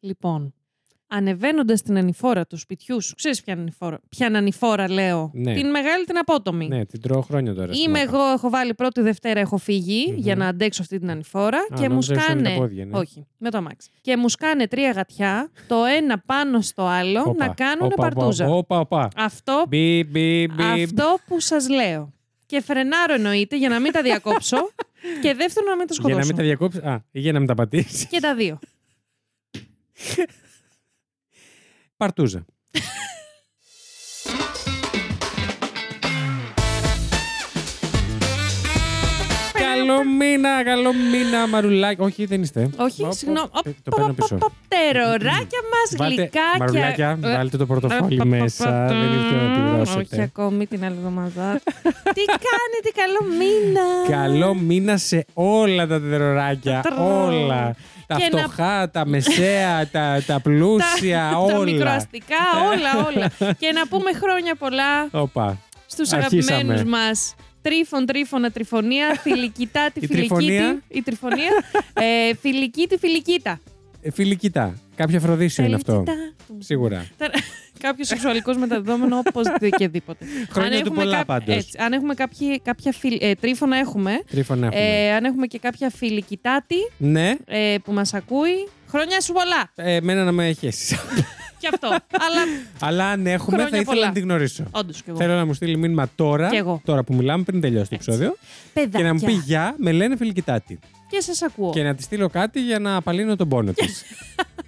Λοιπόν, ανεβαίνοντας την ανηφόρα του σπιτιού σου, ξέρεις ποια, ανηφόρα, ποια είναι ανηφόρα, λέω; Ναι. Την μεγάλη την απότομη. Ναι, την τρώω χρόνια τώρα. στην Είμαι μάπα. εγώ, έχω βάλει πρώτη Δευτέρα, έχω φύγει Μμμ. για να αντέξω αυτή την ανηφόρα Α, και μου νόμιζα ήσουν με τα σκάνε. πόδια, ναι. Όχι, με το αμάξι. Και μου σκάνε τρία γατιά, το ένα πάνω στο άλλο, Όπα, να κάνουν όπα, όπα, παρτούζα. Όπα, όπα. Αυτό, Μπι, μπι, μπι. αυτό που σας λέω. Και φρενάρω εννοείται για να μην τα διακόψω. και δεύτερον να μην το Για να σκοτώσω. μην τα διακόψεις. Α, ή για να μην τα πατήσεις. Και τα δύο. Παρτούζα. Καλό μήνα, καλό μήνα, μαρουλάκι. Όχι, δεν είστε. Όχι, Οπ, συγγνώμη. οπ, Το παίρνω πίσω. Τεροράκια μας, Βάλτε, γλυκάκια. μαρουλάκια, Ε, βάλτε το πορτοφόλι ε, μέσα. Δεν ήρθε να Όχι πληρώσετε. ακόμη την άλλη εβδομάδα. Τι κάνετε, καλό μήνα. Καλό μήνα σε όλα τα τεροράκια. Τρο. Όλα. Τα Και να- φτωχά, τα μεσαία, τα, τα πλούσια, Τα όλα. μικροαστικά, όλα, όλα. Και να πούμε χρόνια πολλά Όπα. στους Αρχίσαμε. αγαπημένους μας. Τρίφων, τρίφωνα, τριφωνία, φιλικητά, τη Η τριφωνία; φιλικίτη. Η τριφωνία. ε, φιλική, τη φιλικίτα. Ε, Φίλοι, κοίτα. Κάποιο αφροδίσιο είναι αυτό. Φιλικίτα. Σίγουρα. Κάποιο σεξουαλικός μεταδεδομένο οπωσδήποτε. Χρόνια του πολλά πάντως. Έτσι, αν έχουμε κάποιοι, κάποια φιλ, ε, τρίφωνα έχουμε. Τρίφωνα έχουμε. Ε, αν έχουμε και κάποια φιλικητάτη Ναι, ε, που μας ακούει, χρόνια σου πολλά. ε, εμένα να με έχεις εσύ. Και αυτό. Αλλά Αλλά αν έχουμε, Χρόνια θα ήθελα πολλά. να την γνωρίσω. όντως κι εγώ. Θέλω να μου στείλει μήνυμα τώρα, Κι εγώ. τώρα που μιλάμε, πριν τελειώσει το Έτσι. επεισόδιο, Παιδάκια. και να μου πει γεια, με λένε φιλικητάτη. Και σας ακούω. Και να της στείλω κάτι για να απαλύνω τον πόνο της.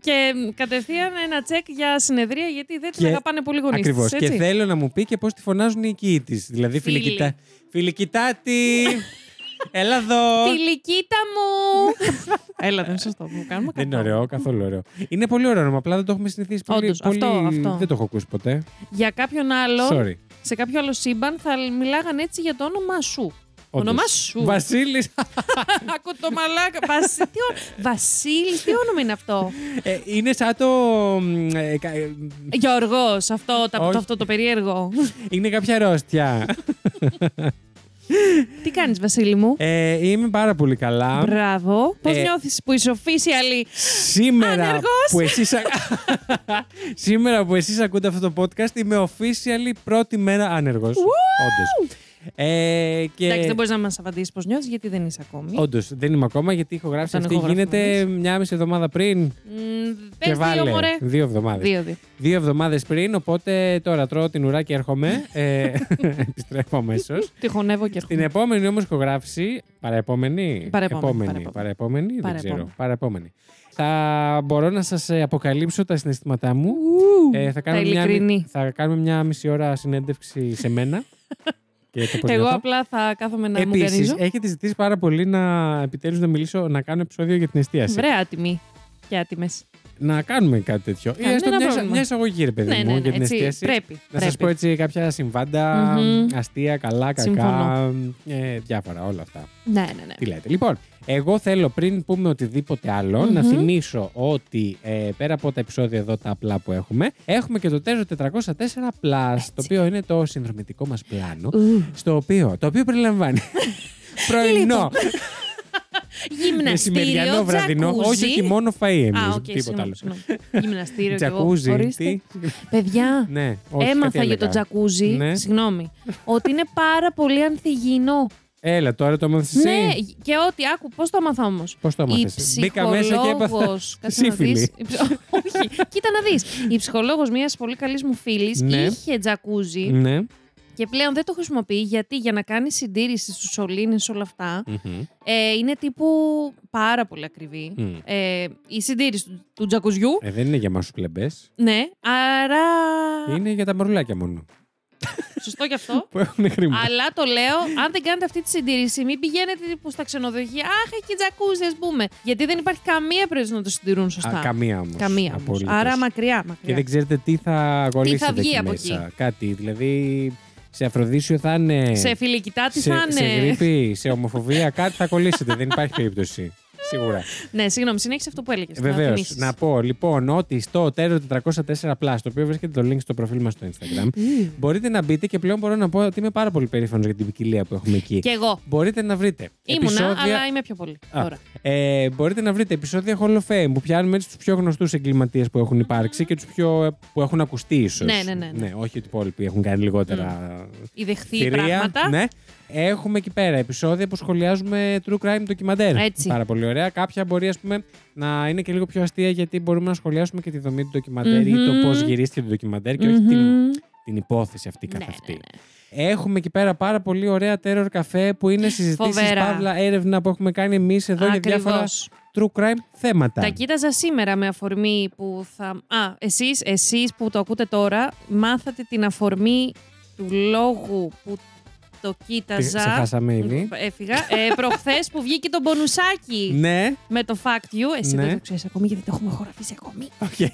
Και μ, κατευθείαν ένα τσεκ για συνεδρία, γιατί δεν την Και- αγαπάνε πολύ γονείς Ακριβώς. της, Και έτσι. θέλω να μου πει και πώς τη φωνάζουν οι οικοί της. Δηλαδή, Φίλοι. φιλικητά... φιλικητάτη! Έλα εδώ! Φιλικίτα μου! Έλα, δεν είναι σωστό που κάνουμε. Δεν είναι κακό. ωραίο, καθόλου ωραίο. Είναι πολύ ωραίο όνομα, απλά δεν το έχουμε συνηθίσει πολύ. Όντως, πολύ... αυτό, αυτό. Δεν το έχω ακούσει ποτέ. Για κάποιον άλλο, Sorry. σε κάποιο άλλο σύμπαν, θα μιλάγαν έτσι για το όνομά σου. Όντως. Όνομά σου. Βασίλης. Άκου το μαλάκα. Βασι... τι ο... Βασίλη, τι όνομα είναι αυτό; ε, είναι σαν το. μ, ε, κα- ε, Γιώργος, αυτό, τα- Όχι. το, αυτό το περίεργο. είναι κάποια αρρώστια. τι κάνεις Βασίλη μου; ε, είμαι πάρα πολύ καλά. Μπράβο. Πώς Ε, νιώθεις που είσαι officially Σήμερα Άνεργος; που, εσείς... α- Σήμερα που εσείς ακούτε αυτό το podcast είμαι officially πρώτη μέρα άνεργος. Όντως. Ε, και... Εντάξει, δεν μπορείς να μας απαντήσεις πώς νιώθεις, γιατί δεν είσαι ακόμη. Όντως, δεν είμαι ακόμα γιατί η ηχογράφηση Όταν αυτή ηχογραφούμε γίνεται εμείς. μια μισή εβδομάδα πριν. Μ, και Πες δύο, μωρέ. Δύο εβδομάδες. Δύο, δύο. Δύο εβδομάδες πριν, οπότε τώρα τρώω την ουρά και έρχομαι. ε, επιστρέφω αμέσως. Τη χωνεύω και Την έρχομαι. επόμενη όμως ηχογράφηση. Παραεπόμενη. Παραεπόμενη, Επόμενη. παραεπόμενη. Παραεπόμενη. Δεν Παραεπόμενη. ξέρω. Παραεπόμενη. Θα μπορώ να σας αποκαλύψω τα συναισθήματά μου. Ε, θα, κάνουμε μια, ειλικρινή. θα κάνουμε μια μισή ώρα συνέντευξη σε μένα. και το πώς Εγώ νιώθω. απλά θα κάθομαι να μου Επίσης, γκανίζω. έχετε ζητήσει πάρα πολύ να επιτέλους να μιλήσω, να κάνω επεισόδιο για την εστίαση. Βρε άτιμοι και άτιμες. Να κάνουμε κάτι τέτοιο. Ή Κανένα έστω μια, πρόβλημα. μια εισαγωγή, ρε παιδί Ναι, μου, ναι, ναι, για την έτσι, εστίαση. πρέπει. Να πρέπει. σα πω έτσι κάποια συμβάντα, Μμμ. αστεία, καλά, κακά. Συμφωνώ. Ε, διάφορα, όλα αυτά. Ναι, ναι, ναι. Τι λέτε. Λοιπόν, εγώ θέλω πριν πούμε οτιδήποτε άλλο, Μμμ. να θυμίσω ότι ε, πέρα από τα επεισόδια εδώ τα απλά που έχουμε, έχουμε και το Τέζο 404 Plus, το οποίο είναι το συνδρομητικό μας πλάνο, Ου. στο οποίο, το οποίο περιλαμβάνει πρωινό, Γυμναστήριο, μεσημεριανό, βραδινό, τζακούζι. όχι, όχι μόνο φαΐ εμείς, Α, οκ, τίποτα συγγνώμη, άλλο. συγγνώμη. Γυμναστήριο και εγώ. Τζακούζι, Ορίστε. τι; Παιδιά, Ναι, όχι, κάτι έμαθα για το έλεγα. τζακούζι, Ναι. συγγνώμη, ότι είναι πάρα πολύ ανθυγιεινό. Έλα, τώρα το έμαθες εσύ; Ναι, και ότι, άκου, πώς το έμαθα όμως; Πώς το Η έμαθες. Μπήκα μέσα και έπαθα ψυχολόγος, κάτσε να σύφιλη. δεις. Η ψ- Όχι, κοίτα να δεις. Η ψυχολόγος μιας πολύ καλής μου φίλης Ναι. είχε τζακούζι Ναι. Και πλέον δεν το χρησιμοποιεί γιατί για να κάνει συντήρηση στους σωλήνες όλα αυτά Μμμ. ε, είναι τύπου πάρα πολύ ακριβή. Μμ. Ε, η συντήρηση του, του τζακουζιού. Ε, δεν είναι για μας κλεμπές. Ναι, άρα. Είναι για τα μαρουλάκια μόνο. Σωστό κι αυτό. Που έχουν χρήμα. Αλλά το λέω, αν δεν κάνετε αυτή τη συντήρηση, μην πηγαίνετε τύπου στα ξενοδοχεία. Αχ, έχει τζακούζι, α πούμε. Γιατί δεν υπάρχει καμία περίπτωση να το συντηρούν σωστά. Α, καμία όμως. Καμία όμως. Άρα μακριά, μακριά. Και δεν ξέρετε τι θα κολλήσετε βγει εκεί από μέσα. Κάτι. Δηλαδή, σε αφροδίσιο θα είναι. Σε φιλικητά τι σε, θα σε είναι. γρήπη, σε ομοφοβία, κάτι θα κολλήσετε. δεν υπάρχει περίπτωση. Σίγουρα. ναι, συγγνώμη, συνέχισε αυτό που έλεγες. Βεβαίως. Να πω λοιπόν ότι στο Terror 404 Plus, το οποίο βρίσκεται το link στο προφίλ μας στο Instagram, μπορείτε να μπείτε και πλέον μπορώ να πω ότι είμαι πάρα πολύ περήφανος για την ποικιλία που έχουμε εκεί. Και εγώ. Μπορείτε να βρείτε. Ήμουνα, επεισόδια... αλλά είμαι πιο πολύ. Α, Τώρα. Ε, μπορείτε να βρείτε επεισόδια Hall of Fame που πιάνουμε έτσι τους πιο γνωστούς εγκληματίες που έχουν υπάρξει και τους πιο. που έχουν ακουστεί ίσως. Ναι, ναι, ναι, ναι. όχι ότι οι υπόλοιποι έχουν κάνει λιγότερα. Η δεχθεί θηρία. πράγματα. Ναι. Έχουμε εκεί πέρα επεισόδια που σχολιάζουμε true crime ντοκιμαντέρ. Έτσι. Πάρα πολύ ωραία. Κάποια μπορεί ας πούμε, να είναι και λίγο πιο αστεία γιατί μπορούμε να σχολιάσουμε και τη δομή του ντοκιμαντέρ ή το Μμμ. πώς γυρίστηκε το ντοκιμαντέρ και όχι την, Μμμ. την υπόθεση αυτή καθ' Ναι, αυτή. ναι, ναι. Έχουμε εκεί πέρα πάρα πολύ ωραία terror καφέ που είναι συζητήσεις Φοβερά. παύλα έρευνα που έχουμε κάνει εμείς εδώ για διάφορα Ακριβώς. true crime θέματα. Τα κοίταζα σήμερα με αφορμή που θα. Α, εσείς, εσείς που το ακούτε τώρα, μάθατε την αφορμή του λόγου που το Τι κοίταζα. ξεχάσαμε ήδη. Έφυγα. Ε, Προχθές που βγήκε το μπονουσάκι Ναι. με το Fact You. Εσύ Ναι. δεν το ξέρεις ακόμη γιατί το έχουμε ηχογραφήσει ακόμη. Οκ. Ε,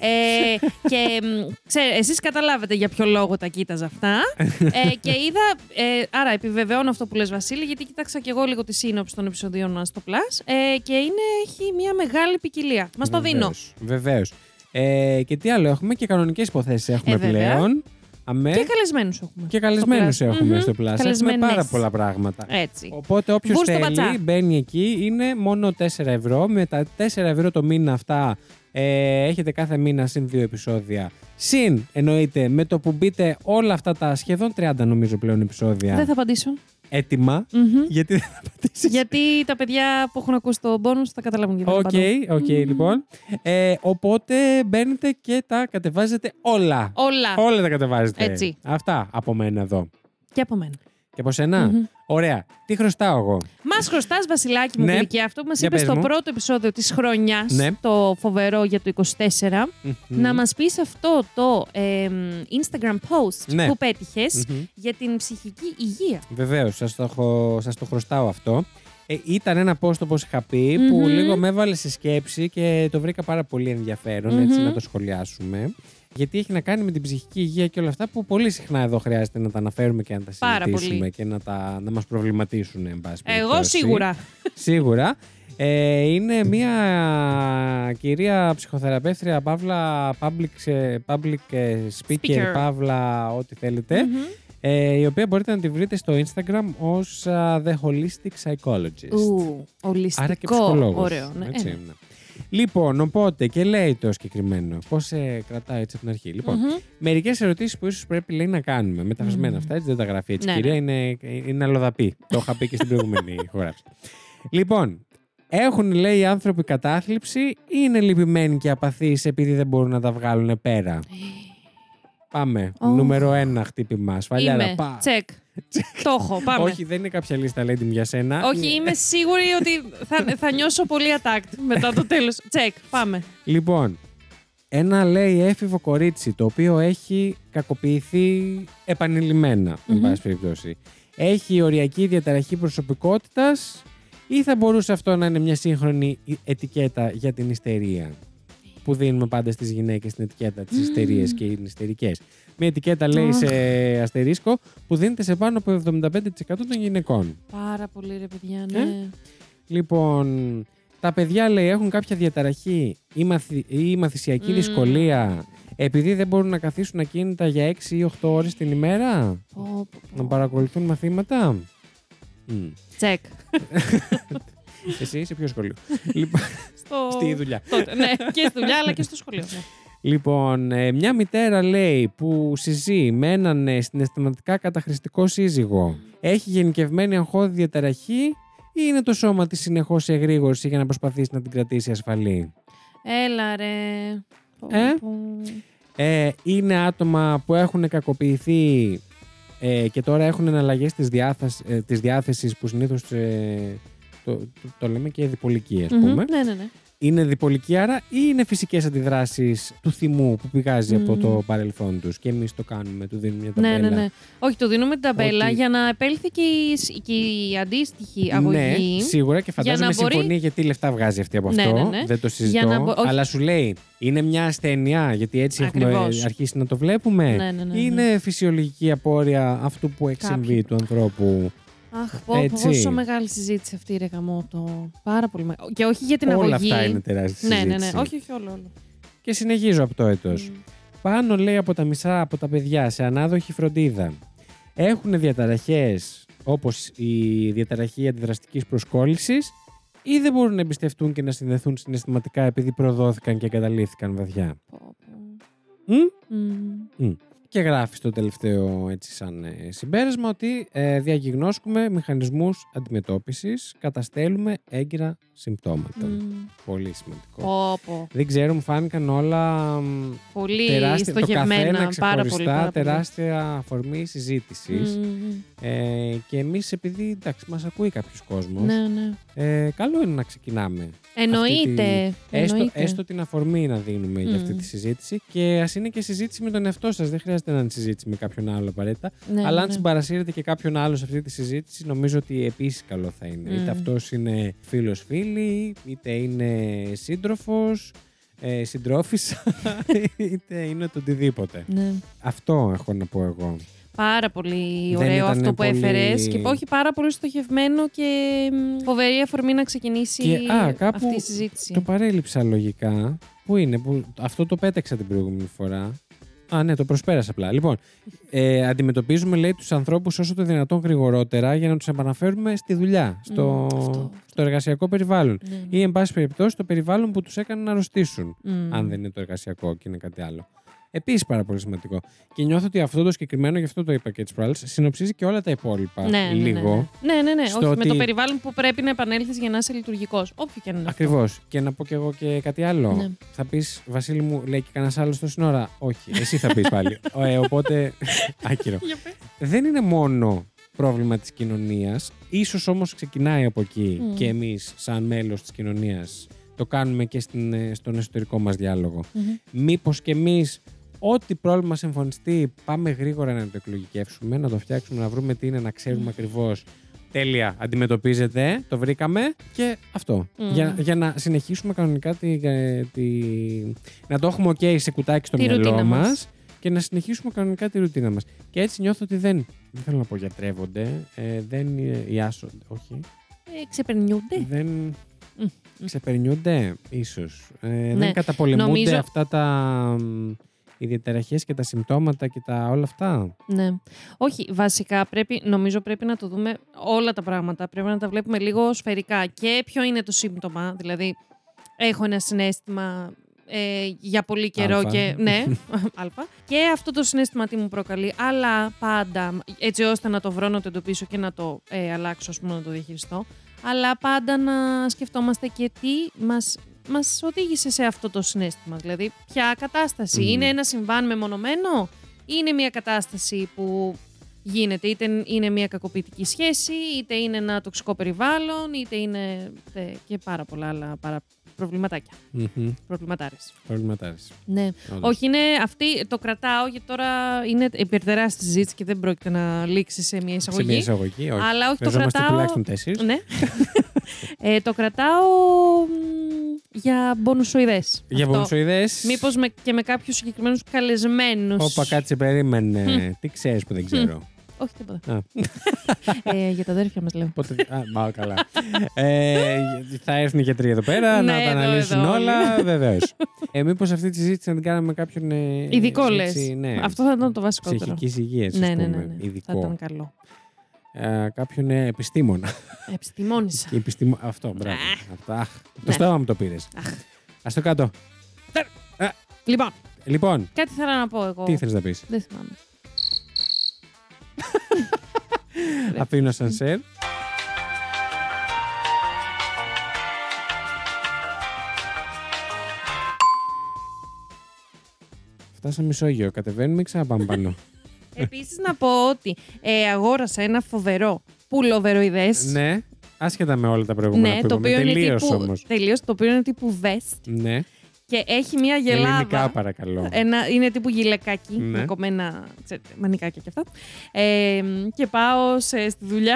και μ, ξέρε, εσείς καταλάβετε για ποιο λόγο τα κοίταζα αυτά. ε, και είδα, ε, άρα επιβεβαιώνω αυτό που λες Βασίλη, γιατί κοίταξα και εγώ λίγο τη σύνοψη των επεισοδίων μας στο Plus ε, και είναι, έχει μια μεγάλη ποικιλία. Μας το δίνω. Βεβαίως. Ε, και τι άλλο έχουμε και κανονικές υποθέσεις έχουμε Ε, βέβαια. πλέον. Αμέ. Και καλεσμένους έχουμε. Και καλεσμένους στο Plus. έχουμε Μμμ. στο Plus. Έχουμε Καλεσμένες. πάρα πολλά πράγματα. Έτσι. Οπότε όποιος Βουρ στο θέλει πατσά. μπαίνει εκεί. Είναι μόνο 4 ευρώ. Με τα 4 ευρώ το μήνα αυτά ε, έχετε κάθε μήνα συν δύο επεισόδια. Συν εννοείται με το που μπείτε όλα αυτά τα σχεδόν 30 νομίζω πλέον επεισόδια Δεν θα απαντήσω. Έτοιμα. Μμμ. Γιατί δεν θα πατήσεις. γιατί τα παιδιά που έχουν ακούσει το bonus θα καταλάβουν γιατί Οκ, δεν απαντώ. οκ, λοιπόν. Ε, οπότε μπαίνετε και τα κατεβάζετε όλα. Όλα. Όλα τα κατεβάζετε. Έτσι. Αυτά από μένα εδώ. Και από μένα. Και από σένα; Μμμ. Ωραία. Τι χρωστάω εγώ; Μας χρωστάς, Βασιλάκι μου, Ναι. γλυκιά, αυτό που μας Για είπες πες στο μου. πρώτο επεισόδιο της χρονιάς, Ναι. το φοβερό για το 24, να μας πεις αυτό το ε, Instagram post Ναι. που πέτυχες Μμμ. για την ψυχική υγεία. Βεβαίως, σας το, έχω- σας το χρωστάω αυτό. Ε, ήταν ένα post όπως είχα πει που Μμμ. λίγο με έβαλε σε σκέψη και το βρήκα πάρα πολύ ενδιαφέρον έτσι Μμμ. να το σχολιάσουμε. Γιατί έχει να κάνει με την ψυχική υγεία και όλα αυτά που πολύ συχνά εδώ χρειάζεται να τα αναφέρουμε και να τα Πάρα συζητήσουμε πολύ. και να, τα, να μας προβληματίσουν εν πάση Εγώ περιπτώσει. σίγουρα. Σίγουρα. Ε, είναι μια κυρία ψυχοθεραπεύτρια, παύλα public, ε, public ε, speaker, Speaker. παύλα ό,τι θέλετε, Μμμ. ε, η οποία μπορείτε να τη βρείτε στο Instagram ως α, The Holistic Psychologist. Ου, ολιστικό. Άρα και ψυχολόγος. Ωραίο. Ναι. Έτσι, Ε, ναι. ναι. Λοιπόν, οπότε και λέει το συγκεκριμένο. Πώς σε κρατάει έτσι από την αρχή. Λοιπόν, Μμμ. μερικές ερωτήσεις που ίσως πρέπει λέει, να κάνουμε. Μεταφρασμένα Μμμ. αυτά, έτσι δεν τα γράφει έτσι. Ναι, κυρία, ναι. είναι, είναι αλλοδαπή. το είχα πει και στην προηγούμενη ηχογράφηση. Λοιπόν, έχουν λέει οι άνθρωποι κατάθλιψη ή είναι λυπημένοι και απαθείς επειδή δεν μπορούν να τα βγάλουν πέρα; Πάμε. Ω. Νούμερο ένα χτύπημα. Σφαλιάρα. Είμαι. Πα. Τσεκ. Το έχω. Πάμε. Όχι, δεν είναι κάποια λίστα λέει την για σένα. Όχι, είμαι σίγουρη ότι θα, θα νιώσω πολύ attacked μετά το τέλος. Τσεκ. Πάμε. Λοιπόν, ένα λέει έφηβο κορίτσι το οποίο έχει κακοποιηθεί επανειλημμένα, εν Μμμ. πάση περιπτώσει. Έχει οριακή διαταραχή προσωπικότητας ή θα μπορούσε αυτό να είναι μια σύγχρονη ετικέτα για την ιστερία; Που δίνουμε πάντα στις γυναίκες την ετικέτα της Μμμ. ιστερίας και είναι ιστερικές. Μια ετικέτα λέει Αχ. σε αστερίσκο που δίνεται σε πάνω από 75% των γυναικών. Πάρα πολύ ρε παιδιά, Ε; ναι. Λοιπόν, τα παιδιά λέει έχουν κάποια διαταραχή ή, μαθη, ή μαθησιακή Μμμ. δυσκολία επειδή δεν μπορούν να καθίσουν ακίνητα για 6 ή 8 ώρες την ημέρα; Πω, πω, πω. να παρακολουθούν μαθήματα; Μμ. Τσεκ. Εσύ σε ποιο σχολείο. λοιπόν, Στο... στη δουλειά. Τότε, ναι, και στη δουλειά αλλά και στο σχολείο. ναι. Λοιπόν, ε, μια μητέρα λέει που συζεί με έναν ε, συναισθηματικά καταχρηστικό σύζυγο έχει γενικευμένη αγχώδη διαταραχή ή είναι το σώμα της συνεχώς σε εγρήγορση για να προσπαθήσει να την κρατήσει ασφαλή; Έλα ρε. Πω, Ε; πω. Ε, είναι άτομα που έχουν κακοποιηθεί ε, και τώρα έχουν εναλλαγές της, διάθεσης, ε, της διάθεσης που συνήθως ε, το, το, το λέμε και διπολική ας Μμμ, πούμε. Ναι, ναι, ναι. Είναι διπολική άρα ή είναι φυσικές αντιδράσεις του θυμού που πηγάζει από Μμμ. το παρελθόν τους και εμείς το κάνουμε, του δίνουμε μια Ναι, ταμπέλα. ναι, ναι. Όχι, του δίνουμε την ταμπέλα Ότι- για να επέλθει και η, σ- και η αντίστοιχη αγωγή. Ναι, σίγουρα και φαντάζομαι να μπορεί- συμφωνεί γιατί λεφτά βγάζει αυτή από Ναι, αυτό. ναι, ναι. Δεν το συζητώ. να μπο- όχι. Αλλά σου λέει, είναι μια ασθένεια, γιατί έτσι έχουμε Ακριβώς. αρχίσει να το βλέπουμε. Ναι, ναι, ναι, ναι. Είναι φυσιολογική απόρρεια αυτού που έχει Κάποιου. συμβεί του ανθρώπου. Αχ, πω, πω, Έτσι. πόσο μεγάλη συζήτηση αυτή, ρε γαμότο. Πάρα πολύ μεγάλη. Και όχι για την Όλα αγωγή. αυτά είναι τεράστια Ναι, ναι, ναι. συζήτηση. Όχι, όχι, όλο. όλο. Και συνεχίζω από το έτος. Μμ. Πάνω λέει από τα μισά από τα παιδιά σε ανάδοχη φροντίδα. Έχουν διαταραχές όπως η διαταραχή αντιδραστικής προσκόλλησης ή δεν μπορούν να εμπιστευτούν και να συνδεθούν συναισθηματικά επειδή προδόθηκαν και εγκαταλείφθηκαν βαθιά. Πω, πω. Μμ; Μμ. Και γράφεις στο τελευταίο έτσι σαν ε, συμπέρασμα ότι ε, διαγιγνώσκουμε μηχανισμούς αντιμετώπισης, καταστέλουμε έγκυρα συμπτώματα. Μμ. Πολύ σημαντικό. Πω, πω. Δεν ξέρω, μου φάνηκαν όλα μ, Πολύ τεράστια, το καθένα στοχευμένα. Πάρα ξεχωριστά, πολύ. Πάρα πολύ. τεράστια αφορμή συζήτησης. Μμ. Ε, και εμείς επειδή εντάξει, μας ακούει κάποιος κόσμος, Ναι, ναι. Ε, καλό είναι να ξεκινάμε. Εννοείται. Αυτή Έστω, εννοείται. έστω την αφορμή να δίνουμε για αυτή Μμ. τη συζήτηση και ας είναι και συζήτηση με τον εαυτό σας. Δεν χρειάζεται να είναι συζήτηση με κάποιον άλλο απαραίτητα. Ναι, αλλά αν ναι. συμπαρασύρετε και κάποιον άλλο σε αυτή τη συζήτηση, νομίζω ότι επίσης καλό θα είναι. Μμ. Είτε αυτός είναι φίλος φίλη, είτε είναι σύντροφος, ε, συντρόφισσα, είτε είναι το οτιδήποτε. Ναι. Αυτό έχω να πω εγώ. Πάρα πολύ Δεν ωραίο ήταν αυτό που πολύ- έφερες και όχι πάρα πολύ στοχευμένο και μ, φοβερή αφορμή να ξεκινήσει Και, α, κάπου αυτή η συζήτηση. Το παρέλειψα λογικά. Πού είναι, που, αυτό το πέταξα την προηγούμενη φορά. Α, ναι, το προσπέρασα απλά. Λοιπόν, ε, αντιμετωπίζουμε, λέει, τους ανθρώπους όσο το δυνατόν γρηγορότερα για να τους επαναφέρουμε στη δουλειά, στο, Μμ, αυτό. στο εργασιακό περιβάλλον. Ναι, ναι. Ή, εν πάση περιπτώσει, το περιβάλλον που τους έκανε να αρρωστήσουν, Μμ. αν δεν είναι το εργασιακό και είναι κάτι άλλο. Επίσης πάρα πολύ σημαντικό. Και νιώθω ότι αυτό το συγκεκριμένο, γι' αυτό το είπα και τι προάλλες, συνοψίζει και όλα τα υπόλοιπα Ναι, ναι, ναι, λίγο. Ναι, ναι, ναι. ναι. στο Όχι, με το ότι- περιβάλλον που πρέπει να επανέλθεις για να είσαι λειτουργικός. Όποιο και αν είναι. αυτό. Ακριβώς. Και να πω κι εγώ και κάτι άλλο. Ναι. Θα πεις, Βασίλη μου, λέει και κανένας άλλος στο σύνορα. Όχι, εσύ θα πεις πάλι. ε, οπότε. Άκυρο. Για πες. Δεν είναι μόνο πρόβλημα της κοινωνίας. Ίσως όμως ξεκινάει από εκεί Μμ. και εμείς σαν μέλος της κοινωνίας το κάνουμε και στην, ε, στον εσωτερικό μας διάλογο. Μμμ. Μήπως και εμείς ό,τι πρόβλημα εμφανιστεί πάμε γρήγορα να το εκλογικεύσουμε, να το φτιάξουμε, να βρούμε τι είναι, να ξέρουμε ακριβώς Τέλεια, αντιμετωπίζεται, το βρήκαμε και αυτό. Μμ. Για, για να συνεχίσουμε κανονικά τη, ε, τη- να το έχουμε ok σε κουτάκι στο Τη μυαλό ρουτίνα μας, μας. και να συνεχίσουμε κανονικά τη ρουτίνα μας. Και έτσι νιώθω ότι δεν, δεν θέλω να πω γιατρεύονται, ε, δεν ε, ιάσονται, όχι, Ε, ξεπερνιούνται. δεν Μμ. ξεπερνιούνται ίσως. Ε, Ναι, Δεν καταπολεμούνται νομίζω- αυτά τα μ, οι διαταραχές και τα συμπτώματα και τα όλα αυτά. Ναι. Όχι, βασικά πρέπει, νομίζω πρέπει να το δούμε όλα τα πράγματα. Πρέπει να τα βλέπουμε λίγο σφαιρικά. Και ποιο είναι το σύμπτωμα. Δηλαδή, έχω ένα συνέστημα ε, για πολύ καιρό Αλφα. και. Ναι, αλφα. Και αυτό το συνέστημα τι μου προκαλεί. Αλλά πάντα, έτσι ώστε να το βρω, να το εντοπίσω και να το ε, αλλάξω, ας πούμε, να το διαχειριστώ. Αλλά πάντα να σκεφτόμαστε και τι μας, μας οδήγησε σε αυτό το συνέστημα. Δηλαδή, ποια κατάσταση; Μμμ. Είναι ένα συμβάν μεμονωμένο ή είναι μια κατάσταση που γίνεται; Είτε είναι μια κακοποιητική σχέση, είτε είναι ένα τοξικό περιβάλλον, είτε είναι τε, και πάρα πολλά άλλα παρα... προβληματάκια. Μμμ. Προβληματάρες. Προβληματάρες. Ναι. Όντως. Όχι, είναι αυτή, το κρατάω γιατί τώρα είναι υπερτεράστια συζήτηση και δεν πρόκειται να λήξει σε μια Σε εισαγωγή. μια εισαγωγή, όχι. Αλλά όχι, το Χρειαζόμαστε κρατάω. τουλάχιστον τέσσερις. Ναι. ε, το κρατάω μ, για μπονουσοειδές. Για Αυτό. πονσοειδές. Μήπως με, και με κάποιους συγκεκριμένους καλεσμένους. Όπα, κάτσε, περίμενε. Τι ξέρεις που δεν ξέρω. Όχι τίποτα. Α. ε, για τα αδέρφια μας λέω. Πότε... Α, μα, καλά. ε, θα έρθουν οι γιατροί εδώ πέρα Ναι, να τα εδώ, αναλύσουν εδώ όλοι. όλα. Βεβαίως. ε, Μήπως αυτή τη συζήτηση να την κάνουμε με κάποιον. Ε, Ειδικό λες. έτσι, Ναι, Αυτό θα ήταν το βασικότερο. Ψυχικής υγείας, ναι, ναι, ναι, πούμε. ναι, ναι. Θα Ειδικό. ήταν καλό. Ε, κάποιον ε, επιστήμονα. Επιστημόνησα. Και επιστήμο... Αυτό, μπράβο. Α. Αυτό, αχ, το Ναι. στόμα μου το πήρες. Αχ. Α το κάτω. Λοιπόν, Λοιπόν, κάτι θέλω να πω εγώ. τι ήθελε να πεις; Δεν θυμάμαι. Ναι. Αφήνω σανσέρ. Φτάσαμε Μεσόγειο. Κατεβαίνουμε ή ξαναπάμε πάνω; Επίσης να πω ότι ε, αγόρασα ένα φοβερό πουλοβεροειδέ. ναι, άσχετα με όλα τα προηγούμενα Ναι, που το είπαμε. οποίο είναι Τελείως τύπου. όμως. Τελείως, το οποίο είναι τύπου vest Ναι, και έχει μια ελληνικά γελάδα. παρακαλώ. Ένα, είναι τύπου γυλακάκι, Ναι. με κομμένα ξέρετε, μανικάκια και αυτά. Ε, και πάω σε, στη δουλειά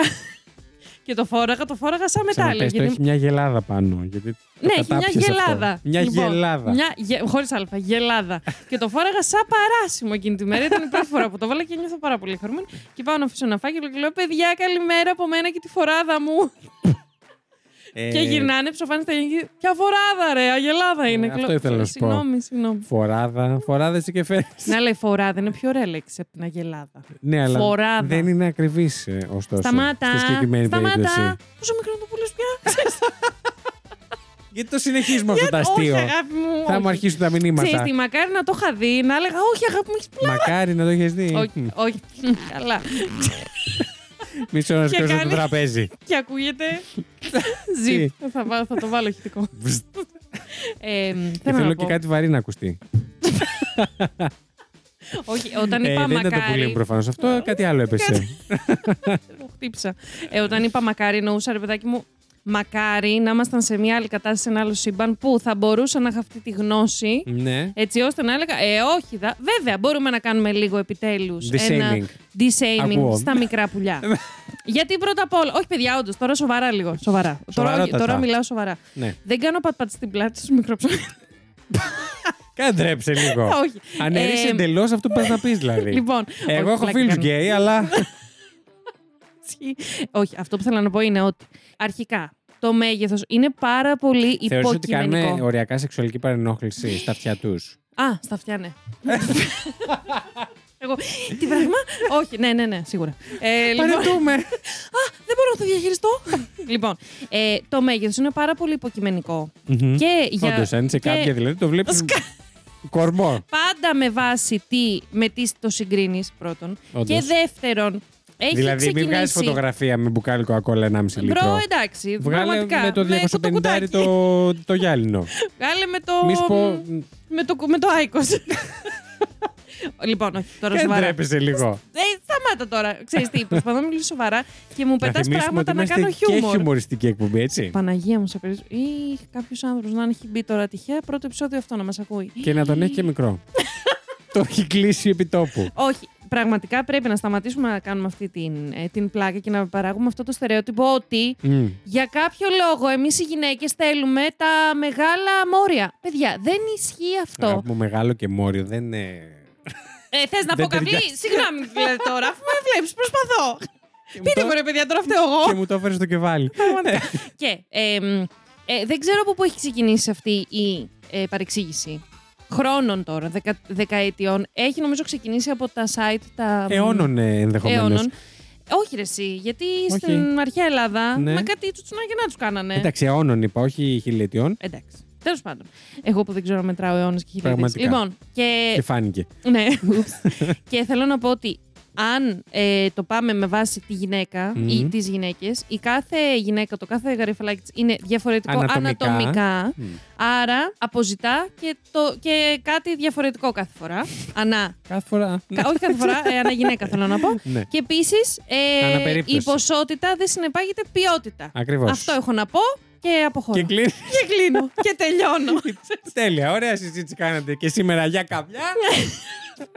και το φόραγα, το φόραγα σαν μετάλλιο. Ξαναπες, το γιατί- έχει μια γελάδα πάνω. Γιατί το Ναι, έχει μια κατάπιες αυτό. γελάδα. Μια Λοιπόν, γελάδα. Μια, γε, χωρίς αλφα, γελάδα. και το φόραγα σαν παράσιμο εκείνη τη μέρα. Ήταν η πρώτη φορά που το βάλα και νιώθω πάρα πολύ χαρούμενη. Και πάω να αφήσω ένα φάκελο και λέω: Παιδιά, καλημέρα από μένα και τη φοράδα μου. Ε, Και γυρνάνε ψοφάνε στα γενική. Ποια φοράδα, ρε, αγελάδα είναι. Ε, Και αυτό λέω, ήθελα να σου πω. Συγγνώμη, συγγνώμη. Φοράδα. Φοράδα εσύ και φέρνει. Να λέει φοράδα είναι πιο ωραία λέξη από την αγελάδα. Ναι, αλλά Φοράδα. δεν είναι ακριβής ωστόσο. Σταμάτα. Στη συγκεκριμένη Σταμάτα. περίπτωση. Πόσο μικρό είναι το πουλί πια; Γιατί το συνεχίζουμε αυτό το αστείο; όχι, αγάπη μου. Θα όχι. μου αρχίσουν τα Ξέρεις μηνύματα. τι, μακάρι να το είχα δει, να έλεγα Όχι, αγάπη μου, έχεις πλάκα. Μακάρι να το έχεις δει. όχι, όχι. Καλά. Μισό να Και σκέφτομαι το κάνει- τραπέζι. Και ακούγεται. Ζη. θα, βάλω- θα το βάλω ηχητικό. Ε, Και θέλω να θέλω πω. και κάτι βαρύ να ακουστεί. Όχι, όταν Ε, είπα δεν ήταν το μακάρι. πουλί μου προφανώς αυτό, κάτι άλλο έπεσε. Το χτύπησα. Ε, όταν είπα μακάρι, εννοούσα ρε παιδάκι μου, μακάρι να ήμασταν σε μια άλλη κατάσταση, σε ένα άλλο σύμπαν που θα μπορούσα να είχα αυτή τη γνώση. Ναι. Έτσι ώστε να έλεγα, Ε, όχι, δα... βέβαια, μπορούμε να κάνουμε λίγο επιτέλους. Dishaming. Dishaming Ακούω. στα μικρά πουλιά. Γιατί πρώτα απ' όλα. Όχι, παιδιά, όντως, τώρα σοβαρά λίγο. Σοβαρά. Τώρα, Σοβαρότατα. τώρα μιλάω σοβαρά. ναι. Δεν κάνω πατ-πατ στην πλάτη στου μικροψωμί. Κάντρεψε λίγο. όχι. Αναιρείς Ε, εντελώς αυτό που πας να πεις δηλαδή. Λοιπόν, Εγώ όχι, έχω πλάκα φίλους κάνω. γκέι, αλλά. Όχι, αυτό που θέλω να πω είναι ότι αρχικά το μέγεθος είναι πάρα πολύ Θεωρείς ότι κάνουν υποκειμενικό. οριακά σεξουαλική παρενόχληση στα αυτιά τους. Α, στα αυτιά, ναι. Εγώ, τι πράγμα; Όχι, ναι, ναι, ναι, σίγουρα. Ε, λοιπόν, Παρετούμε. δεν μπορώ να το διαχειριστώ. λοιπόν, ε, το μέγεθος είναι πάρα πολύ υποκειμενικό. Και για. Όντως, αν είσαι και κάποια δηλαδή, το βλέπεις. Σκα- Κορμό. Πάντα με βάση τι, με τι το συγκρίνεις, πρώτον. Όντως. Και δεύτερον, έχει Δηλαδή, μην ξεκινήσει. βγάζεις φωτογραφία με μπουκάλι κοκακόλα 1,5 Μπρο, λίτρο. εντάξει. Βγάλε πραγματικά. με το 250 κουτάκι. το, το γυάλινο. Βγάλε με το. Μη σου πω. Με το, με το Άικος. λοιπόν, όχι, τώρα Δεν σοβαρά. τρέπεσαι λίγο. Ε, σταμάτα τώρα. Ξέρεις τι, προσπαθώ να μιλήσω σοβαρά και μου Να πετάς θυμίσουμε πράγματα ότι να είμαστε κάνω και χιούμορ. χιουμοριστική εκπομπή, έτσι. Παναγία μου, σε περίπτωση. Ή κάποιος άνθρωπος να έχει μπει τώρα τυχαία πρώτο επεισόδιο αυτό να μας ακούει. Και να τον έχει και μικρό. το έχει κλείσει επί τόπου. Όχι, πραγματικά πρέπει να σταματήσουμε να κάνουμε αυτή την, ε, την πλάκα και να παράγουμε αυτό το στερεότυπο ότι Μμ. για κάποιο λόγο εμείς οι γυναίκες θέλουμε τα μεγάλα μόρια. Παιδιά, δεν ισχύει αυτό. Αγάπη μου, μεγάλο και μόριο δεν είναι. Ε, θες να Δεν πω καβλί, ταιριάζει. συγγνώμη δηλαδή τώρα, αφού με βλέπεις, προσπαθώ. Πείτε το- μου ρε παιδιά, τώρα φταίω εγώ. Και μου το έφερες στο κεβάλι. Πραγματικά. και ε, μ, ε, δεν ξέρω από πού έχει ξεκινήσει αυτή η ε, παρεξήγηση. Χρόνων τώρα, δεκα, δεκαετιών. Έχει νομίζω ξεκινήσει από τα site τα. μ, Αιώνων ενδεχομένως. αιώνων. Όχι ρε εσύ, γιατί Όχι. στην αρχαία Ελλάδα Ναι. με κάτι τσουτσουνάκια να τους κάνανε. Εντάξει, αιώνων είπα, όχι χιλιετιών. Εντάξει. Τέλος πάντων. Εγώ που δεν ξέρω να μετράω αιώνες και χιλιάδε. Πραγματικά. Λοιπόν, και Και φάνηκε. ναι, ούψ. και θέλω να πω ότι αν ε, το πάμε με βάση τη γυναίκα Μμμ. ή τις γυναίκες, η κάθε γυναίκα, το κάθε γαριφαλάκι της είναι διαφορετικό Ανατομικά. ανατομικά. Μμ. άρα αποζητά και, το, και κάτι διαφορετικό κάθε φορά. Ανά. Κάθε φορά. Κα- όχι κάθε φορά, ε, ανά γυναίκα θέλω να πω. Ναι. Και επίσης Ανά ε, περίπτωση. η ποσότητα δεν συνεπάγεται ποιότητα. Ακριβώς. Αυτό έχω να πω και αποχωρώ. Και κλείνει. και κλείνω και τελειώνω. Τέλεια, ωραία συζήτηση κάνατε και σήμερα για κάποια.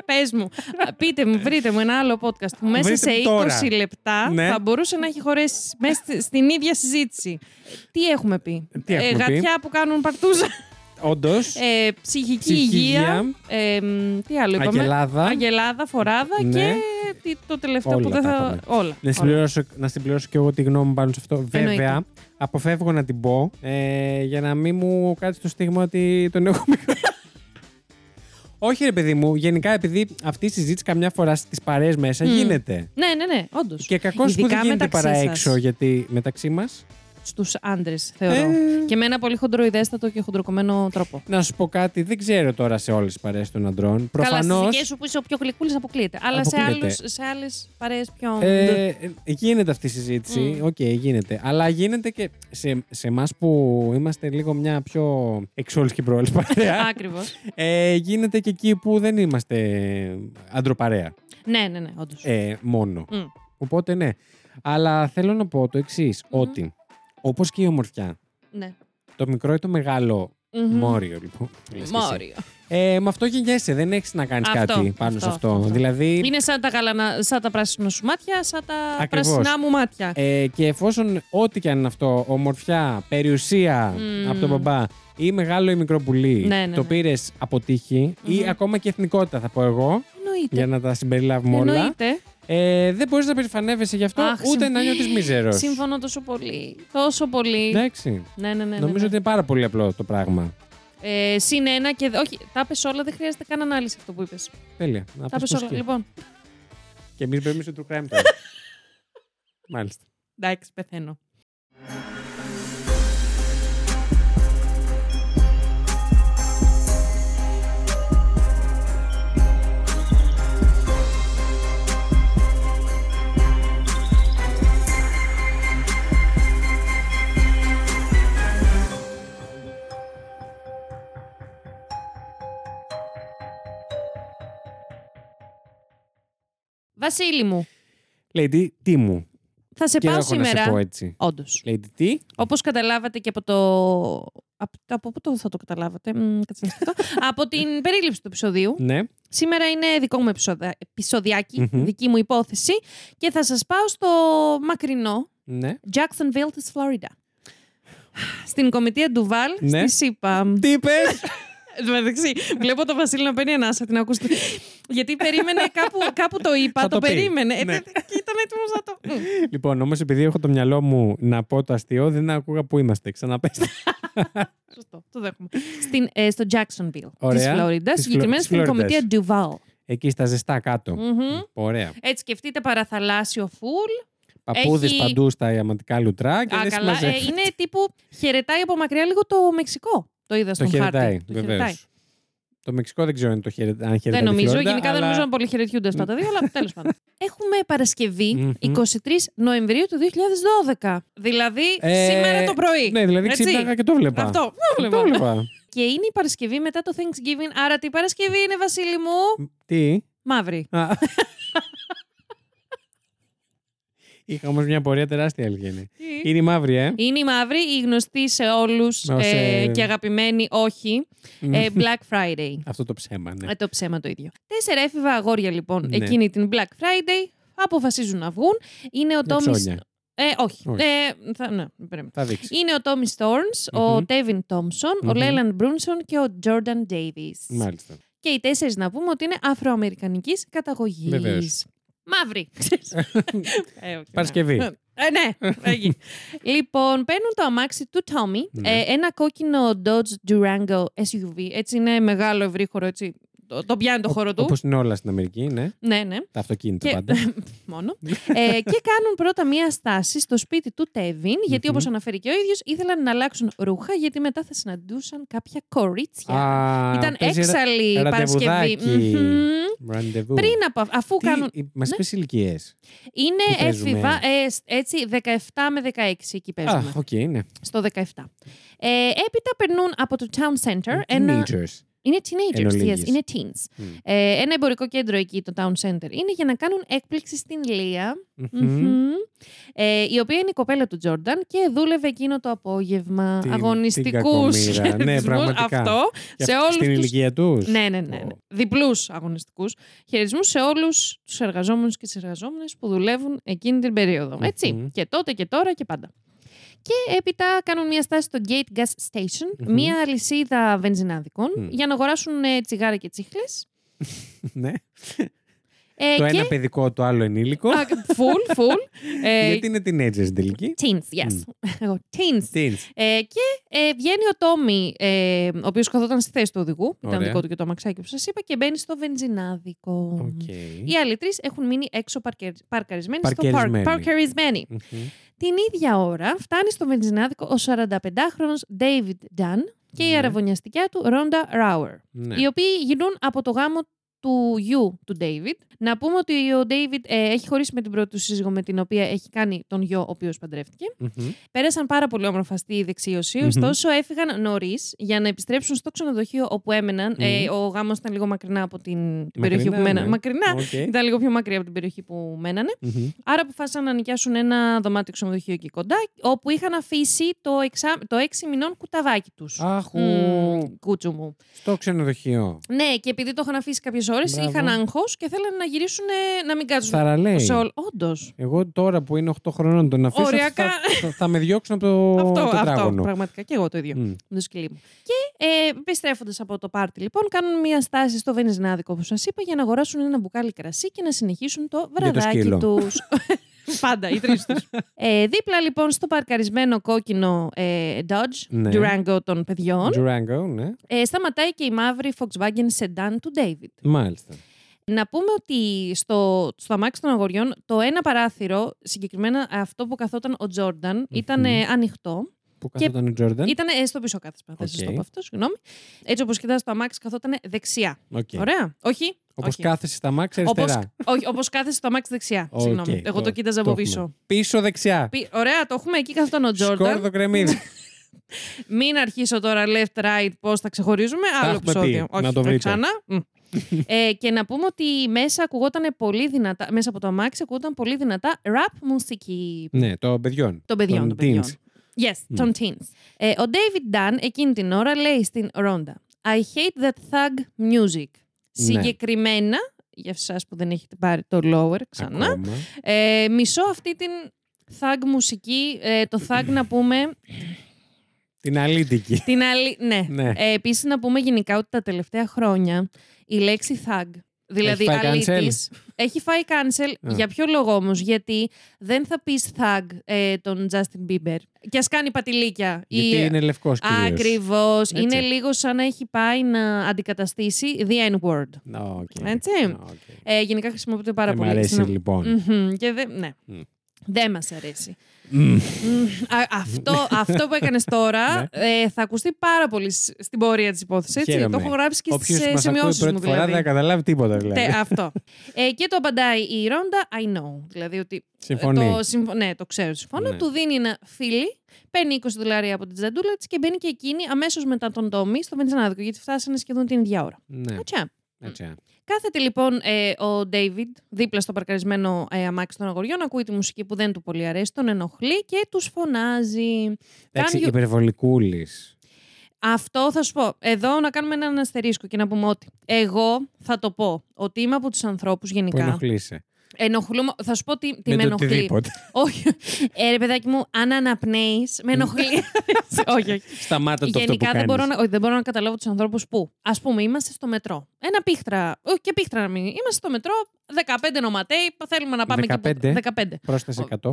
Πες μου, πείτε μου, βρείτε μου ένα άλλο podcast που μέσα Βρείτε σε μου 20 τώρα. λεπτά Ναι. θα μπορούσε να έχει χωρέσει μέσα στη- στην ίδια συζήτηση. Τι έχουμε πει; Τι έχουμε πει; γατιά που κάνουν παρτούζα. Όντως. Ε, ψυχική Ψυχική υγεία. υγεία. Ε, μ, τι άλλο είπαμε; Αγελάδα. Αγελάδα, φοράδα Ναι. και τι- το τελευταίο Όλα που δεν τα θα. είπαμε. Όλα. Να όλα. συμπληρώσω, να συμπληρώσω και εγώ τη γνώμη μου πάνω σε αυτό. Εννοείται. Βέβαια, αποφεύγω να την πω ε, για να μην μου κάτσει το στίγμα ότι τον έχω μικρό. Όχι, ρε παιδί μου, γενικά επειδή αυτή η συζήτηση καμιά φορά στις παρέες μέσα Μμ. γίνεται. Ναι, ναι, ναι, όντως. Και κακός που δεν γίνεται παρά έξω, γιατί μεταξύ μας. Στους άντρες, θεωρώ. Ε. Και με ένα πολύ χοντροειδέστατο και χοντροκομμένο τρόπο. Να σου πω κάτι, δεν ξέρω τώρα σε όλες τις παρέες των αντρών. Καλά, Προφανώ. στι δικές σου που είσαι ο πιο γλυκούλης αποκλείεται. Αλλά σε, Αποκλείεται. άλλους, σε άλλες παρέες πιο. Ε, ε, γίνεται αυτή η συζήτηση. Μμ. Οκ, γίνεται. Αλλά γίνεται και σε, σε εμάς που είμαστε λίγο μια πιο εξώλης και προώλης παρέα. Ακριβώς. ε, γίνεται και εκεί που δεν είμαστε αντροπαρέα. ναι, ναι, ναι, όντως. Ε, μόνο. Οπότε ναι. Αλλά θέλω να πω το εξής, ότι όπως και η ομορφιά, Ναι. το μικρό ή το μεγάλο Μμμ. Μόριο, λοιπόν. λες και εσύ. Μόριο. Ε, με αυτό γεννιέσαι. Δεν έχεις να κάνεις Αυτό, κάτι πάνω αυτό, σε αυτό. αυτό, αυτό. Δηλαδή. Είναι σαν τα, γαλανα... σαν τα πράσινα σου μάτια, σαν τα Ακριβώς. πράσινά μου μάτια. Ε, και εφόσον ό,τι και αν είναι αυτό, ομορφιά, περιουσία Μμμ. από τον μπαμπά ή μεγάλο ή μικρό πουλί, Ναι, ναι, το ναι. πήρες από τύχη ή Μμμ. ακόμα και εθνικότητα, θα πω εγώ, Εννοείται. για να τα συμπεριλάβουμε όλα. Εννοείται. Ε, δεν μπορείς να περηφανεύεσαι γι' αυτό, Αχ, ούτε συμ- να νιώθεις μίζερος. Συμφωνώ τόσο πολύ. Τόσο πολύ. Εντάξει. Ναι, ναι, ναι. ναι, Νομίζω ναι. ότι είναι πάρα πολύ απλό το πράγμα. Ε, συν ένα και. Όχι, τα είπες όλα, δεν χρειάζεται καν ανάλυση αυτό που είπες. Τέλεια. Να Τα πεις είπες πώς όλα. και. Λοιπόν, Και εμείς μπαίνουμε στο true crime τώρα. Μάλιστα. εντάξει, πεθαίνω. Βασίλη μου, Lady, τι μου; θα σε Και πάω έχω να σε πω σήμερα. έτσι. Όντως. Lady, τι; Όπως καταλάβατε και από το. Από, από πού το θα το καταλάβατε, Μ, κάτσε να σκεφτώ. από την περίληψη του επεισοδίου. Ναι. Σήμερα είναι δικό μου επεισοδα... επεισοδιάκι, Μμμ. δική μου υπόθεση και θα σας πάω στο μακρινό Ναι. Jacksonville της Φλόριντα. Στην κομιτεία Ντουβάλ Ναι. στη ΣΥΠΑ. Τι είπες; Εν τω μεταξύ, βλέπω τον Βασίλη να παίρνει ανάσα την ακούστε. Γιατί περίμενε, κάπου, κάπου το είπα, Θα το, το πει. περίμενε. Ε, Ναι. και ήταν έτοιμος να το. Μμ. λοιπόν, όμως επειδή έχω το μυαλό μου να πω το αστείο, δεν άκουγα που είμαστε. Ξαναπέστε. Σωστό, το δέχομαι. Στην, ε, στο Jacksonville Ωραία. της Φλόριντα, Της συγκεκριμένα Φλο- στην της κομιτεία Φλόριδας. Duval. Εκεί στα ζεστά κάτω. Μμμ. Ωραία. Έτσι, σκεφτείτε παραθαλάσσιο φουλ. Παππούδες Έχει- παντού στα ιαματικά λουτρά και Α, δεν καλά. Ε, συμμαζεύεται. είναι τύπου χαιρετάει από μακριά λίγο το Μεξικό. Το είδα Το στον χαιρετάει, χάρτη. Το βεβαίως. χαιρετάει. Το Μεξικό δεν ξέρω αν, το χαιρετάει, αν Δεν χαιρετάει. τη νομίζω. Φλόριντα, Γενικά δεν αλλά- νομίζω να πολύ χαιρετιούνται αυτά τα δύο, αλλά τέλος πάντων. Έχουμε Παρασκευή Μμμ. 23 Νοεμβρίου του 2012. Δηλαδή Ε, σήμερα το πρωί. Ναι, δηλαδή Έτσι. ξύπναγα και το βλέπα. Αυτό. Το Το βλέπα. βλέπα. Και είναι η Παρασκευή μετά το Thanksgiving. Άρα τι Παρασκευή είναι, Βασίλη μου; Τι; Μαύρη. Α. Είχα όμως μια πορεία τεράστια αλήθεια είναι. Είναι η μαύρη, ε. Είναι η μαύρη, η γνωστή σε όλους Ως, ε, και αγαπημένη όχι. ε, Black Friday. Αυτό το ψέμα, ναι. Ε, το ψέμα το ίδιο. Τέσσερα έφηβα αγόρια λοιπόν Ναι. εκείνη την Black Friday αποφασίζουν να βγουν. Είναι ο Με Τόμι. ψώνια. Ε, όχι. Όχι. Ε, θα, ναι, περίμενε. Θα δείξεις. Είναι ο Τόμι Στόρνς, ο Μμμ. Τέβιν Τόμψον, ο Μμμ. Λέιλαντ Μπρούνσον και ο Τζόρνταν Ντέιβις. Μάλιστα. Και οι τέσσερις να πούμε ότι είναι αφροαμερικανικής καταγωγής. Βεβαίως. Μαύρη. ε, όχι, Παρασκευή. ναι. Ε, ναι, έγινε. λοιπόν, παίρνουν το αμάξι του Τόμι, Ναι. ε, ένα κόκκινο Dodge Durango SUV. Έτσι είναι μεγάλο ευρύχωρο, έτσι. Το, το πιάνει το χώρο του. Όπως είναι όλα στην Αμερική, ναι. Ναι, ναι. Τα αυτοκίνητα Και, πάντα. μόνο. ε, και κάνουν πρώτα μία στάση στο σπίτι του Τέβιν, γιατί Μμμ. όπως αναφέρει και ο ίδιος, ήθελαν να αλλάξουν ρούχα, γιατί μετά θα συναντούσαν κάποια κορίτσια. Α, Ήταν παίζει ρα- έξαλλη η Παρασκευή. ραντεβουδάκι. Μμμ. Ραντεβού. Πριν από, αφού κάνουν. Μας Ναι. είπε ηλικίες. Είναι Πού παίζουμε; έφηβα, ε, σ- έτσι, 17 με 16 εκεί παίζουμε. Α, οκ, ναι. Στο 17. Ε, έπειτα περνούν από το Town Center. Ένα... Teenagers. Είναι teenagers, Εν yes, ολίγοις. είναι teens. Μμ. Ε, ένα εμπορικό κέντρο εκεί, το Town Center, είναι για να κάνουν έκπληξη στην Λία, Μμμ. Μμμ. ε, η οποία είναι η κοπέλα του Τζόρνταν και δούλευε εκείνο το απόγευμα. Την- αγωνιστικούς την κακομοίρα. Ναι, χαιρετισμούς. πραγματικά. Αυτό Και σε αυτή- όλους Στην τους... ηλικία τους. Ναι, ναι, ναι. ναι. Διπλούς αγωνιστικούς. Χαιρετισμούς σε όλους τους εργαζόμενους και τις εργαζόμενες που δουλεύουν εκείνη την περίοδο. Έτσι. Μμμ. Και τότε και τώρα και πάντα. Και έπειτα κάνουν μια στάση στο Gate Gas Station, Μμμ. μια αλυσίδα βενζινάδικων, Μμ. για να αγοράσουν ε, τσιγάρα και τσίχλες. Ναι. Ε, Το και... ένα παιδικό, το άλλο ενήλικο. Α, full, full. ε, Γιατί είναι teenagers στην τελική. Teens, yes. Εγώ, Teens. Teens. Ε, και ε, βγαίνει ο Τόμι, ε, ο οποίος καθόταν στη θέση του οδηγού. Ήταν Ωραία. δικό του και το αμαξάκι που σας είπα και μπαίνει στο βενζινάδικο. Οκ. Οι άλλοι τρεις έχουν μείνει έξω παρκερ... παρκαρισμένοι στο park. Παρκαρισμένοι. Παρκαρισμένοι. Μμμ. Την ίδια ώρα φτάνει στο βενζινάδικο ο 45χρονος David Dunn και η Ναι. αρραβωνιαστικιά του Rhonda Rouer, Ναι. οι οποίοι γυρνούν από το γάμο του γιου του David. Να πούμε ότι ο David ε, έχει χωρίσει με την πρώτη του σύζυγο με την οποία έχει κάνει τον γιο, ο οποίος παντρεύτηκε. Μμμ. Πέρασαν πάρα πολύ όμορφα στη δεξίωση, Μμμ. ωστόσο έφυγαν νωρίς για να επιστρέψουν στο ξενοδοχείο όπου έμεναν. Ε, ο γάμος ήταν λίγο μακρινά από την, την περιοχή που Μακρινά, μέναν. ναι. Μακρινά. Οκ. Ήταν λίγο πιο μακριά από την περιοχή που μένανε. Μμμ. Άρα αποφάσισαν να νοικιάσουν ένα δωμάτιο ξενοδοχείο εκεί κοντά, όπου είχαν αφήσει το, εξά... το 6 μηνών κουταβάκι τους. Αχ, ου. κούτσου μου. Στο ξενοδοχείο. Ναι, και επειδή το είχαν αφήσει κάποιες ώρες, Μπράβο. είχαν άγχος και θέλανε να γυρίσουν ε, να μην κάτσουν. Θαραλέοι. Σε όλο. Όντως. Εγώ τώρα που είναι 8 χρονών τον αφήσω, Οριακά. θα, θα, θα με διώξουν από το Αυτό, αυτό. τετράγωνο. Πραγματικά και εγώ το ίδιο. Μμ. Με το σκυλί μου. Και ε, επιστρέφοντας από το πάρτι, λοιπόν, κάνουν μια στάση στο Βενιζινάδικο, όπως σας είπα, για να αγοράσουν ένα μπουκάλι κρασί και να συνεχίσουν το Για το βραδάκι σκύλο. τους. Πάντα, οι τρεις τους. Ε, δίπλα λοιπόν στο παρκαρισμένο κόκκινο ε, Dodge Ναι. Durango των παιδιών, Durango, ναι. ε, σταματάει και η μαύρη Volkswagen Sedan του David. Μάλιστα. Να πούμε ότι στο, στο αμάξι των αγοριών το ένα παράθυρο, συγκεκριμένα αυτό που καθόταν ο Τζόρνταν, ήταν ε, ανοιχτό. Που καθόταν ο Τζόρνταν; Ήταν ε, στο πίσω κάθισμα. Θα σας Οκ. το πω αυτό, συγγνώμη. Έτσι όπως κοιτάς το αμάξι, καθόταν δεξιά. Οκ. Ωραία. Όχι. Όπως όχι. κάθεσαι στ' αμάξια Όπως, αριστερά. όχι, όπως κάθεσαι στο αμάξι δεξιά. Οκ, Συγγνώμη. Εγώ το το- κοίταζα το από έχουμε. πίσω. Πίσω δεξιά. Πι- Ωραία, το έχουμε εκεί καθόταν ο Σκόρδο Τζόρνταν. κρεμμύδι. Μην αρχίσω τώρα left-right πώς θα ξεχωρίζουμε. Τα Άλλο έχουμε επεισόδιο. πει. Να το όχι, βρείτε. ξανά. Μμ. ε, και να πούμε ότι μέσα ακουγόταν πολύ δυνατά, μέσα από το αμάξι ακουγόταν πολύ δυνατά rap μουσική ναι, των παιδιών. των παιδιών. Των των παιδιών. teens. Yes, των teens. Ε, ο David Dunn εκείνη την ώρα λέει στην Rhonda I hate that thug music. Ναι. Συγκεκριμένα, για εσάς που δεν έχετε πάρει το lower ξανά, Ακόμα. ε, μισώ αυτή την thug μουσική, ε, το thug να πούμε Την αλήτικη. την άλλη... Ναι. Ναι. Ε, επίσης να πούμε γενικά ότι τα τελευταία χρόνια η λέξη thug, δηλαδή Έχει φάει αλήτης, έχει φάει cancel. Α. Για ποιο λόγο όμως, γιατί δεν θα πεις thug ε, τον Justin Bieber και ας κάνει πατηλίκια. Γιατί ή... είναι λευκός κυρίως. Ακριβώς. Έτσι. Είναι λίγο σαν να έχει πάει να αντικαταστήσει the N-word. Ω, οκ. Έτσι. Ω, οκ. Ε, γενικά χρησιμοποιείται πάρα Δεν μ' πολύ. αρέσει στην- λοιπόν. Μμμ. Και δεν. Ναι. Μμ. Δεν μας αρέσει. Μμ. Μμ. Α, αυτό, αυτό που έκανες τώρα ε, θα ακουστεί πάρα πολύ σ- στην πορεία της υπόθεσης. Έτσι. Ναι. Χαίρομαι. Το έχω γράψει και Όποιος στι μας ακούει σημειώσεις πρώτη μου. φορά δεν Δηλαδή. θα καταλάβει τίποτα δηλαδή. Τε, αυτό. ε, και το απαντάει η Ρόντα, I know. Δηλαδή ότι. ε, Συμφωνεί. Το, συμφω- ναι, το ξέρω, συμφωνώ. Ναι. Του δίνει ένα φίλι, παίρνει 20 δολάρια από την τζαντούλα της και μπαίνει και εκείνη αμέσως μετά τον Τόμι στο βενζινάδικο, γιατί φτάσανε σχεδόν την ίδια ώρα. Ναι, Έτσι. Έτσι. Κάθεται λοιπόν ε, ο Ντέιβιντ δίπλα στο παρκαρισμένο ε, αμάξι των αγοριών, ακούει τη μουσική που δεν του πολύ αρέσει, τον ενοχλεί και τους φωνάζει. Εντάξει, Κάνει- υπερβολικούλης. Αυτό θα σου πω. Εδώ να κάνουμε έναν αστερίσκο και να πούμε ότι εγώ θα το πω ότι είμαι από τους ανθρώπους Που γενικά. ενοχλείσαι. Ενοχλούμε. Θα σου πω τι, τι Με με το ενοχλεί. οτιδήποτε. όχι. Ε, ρε παιδάκι μου, αν αναπνέεις, με ενοχλεί. όχι, όχι. Σταμάτα το αυτό που Γενικά δεν κάνεις. μπορώ, να, όχι, δεν μπορώ να καταλάβω τους ανθρώπους που, ας πούμε, είμαστε στο μετρό. Ένα πίχτρα, όχι και πίχτρα να μην. Είμαστε στο μετρό, 15 νοματέοι, θέλουμε να πάμε 15? και. 15. Πρόσθεσε 100.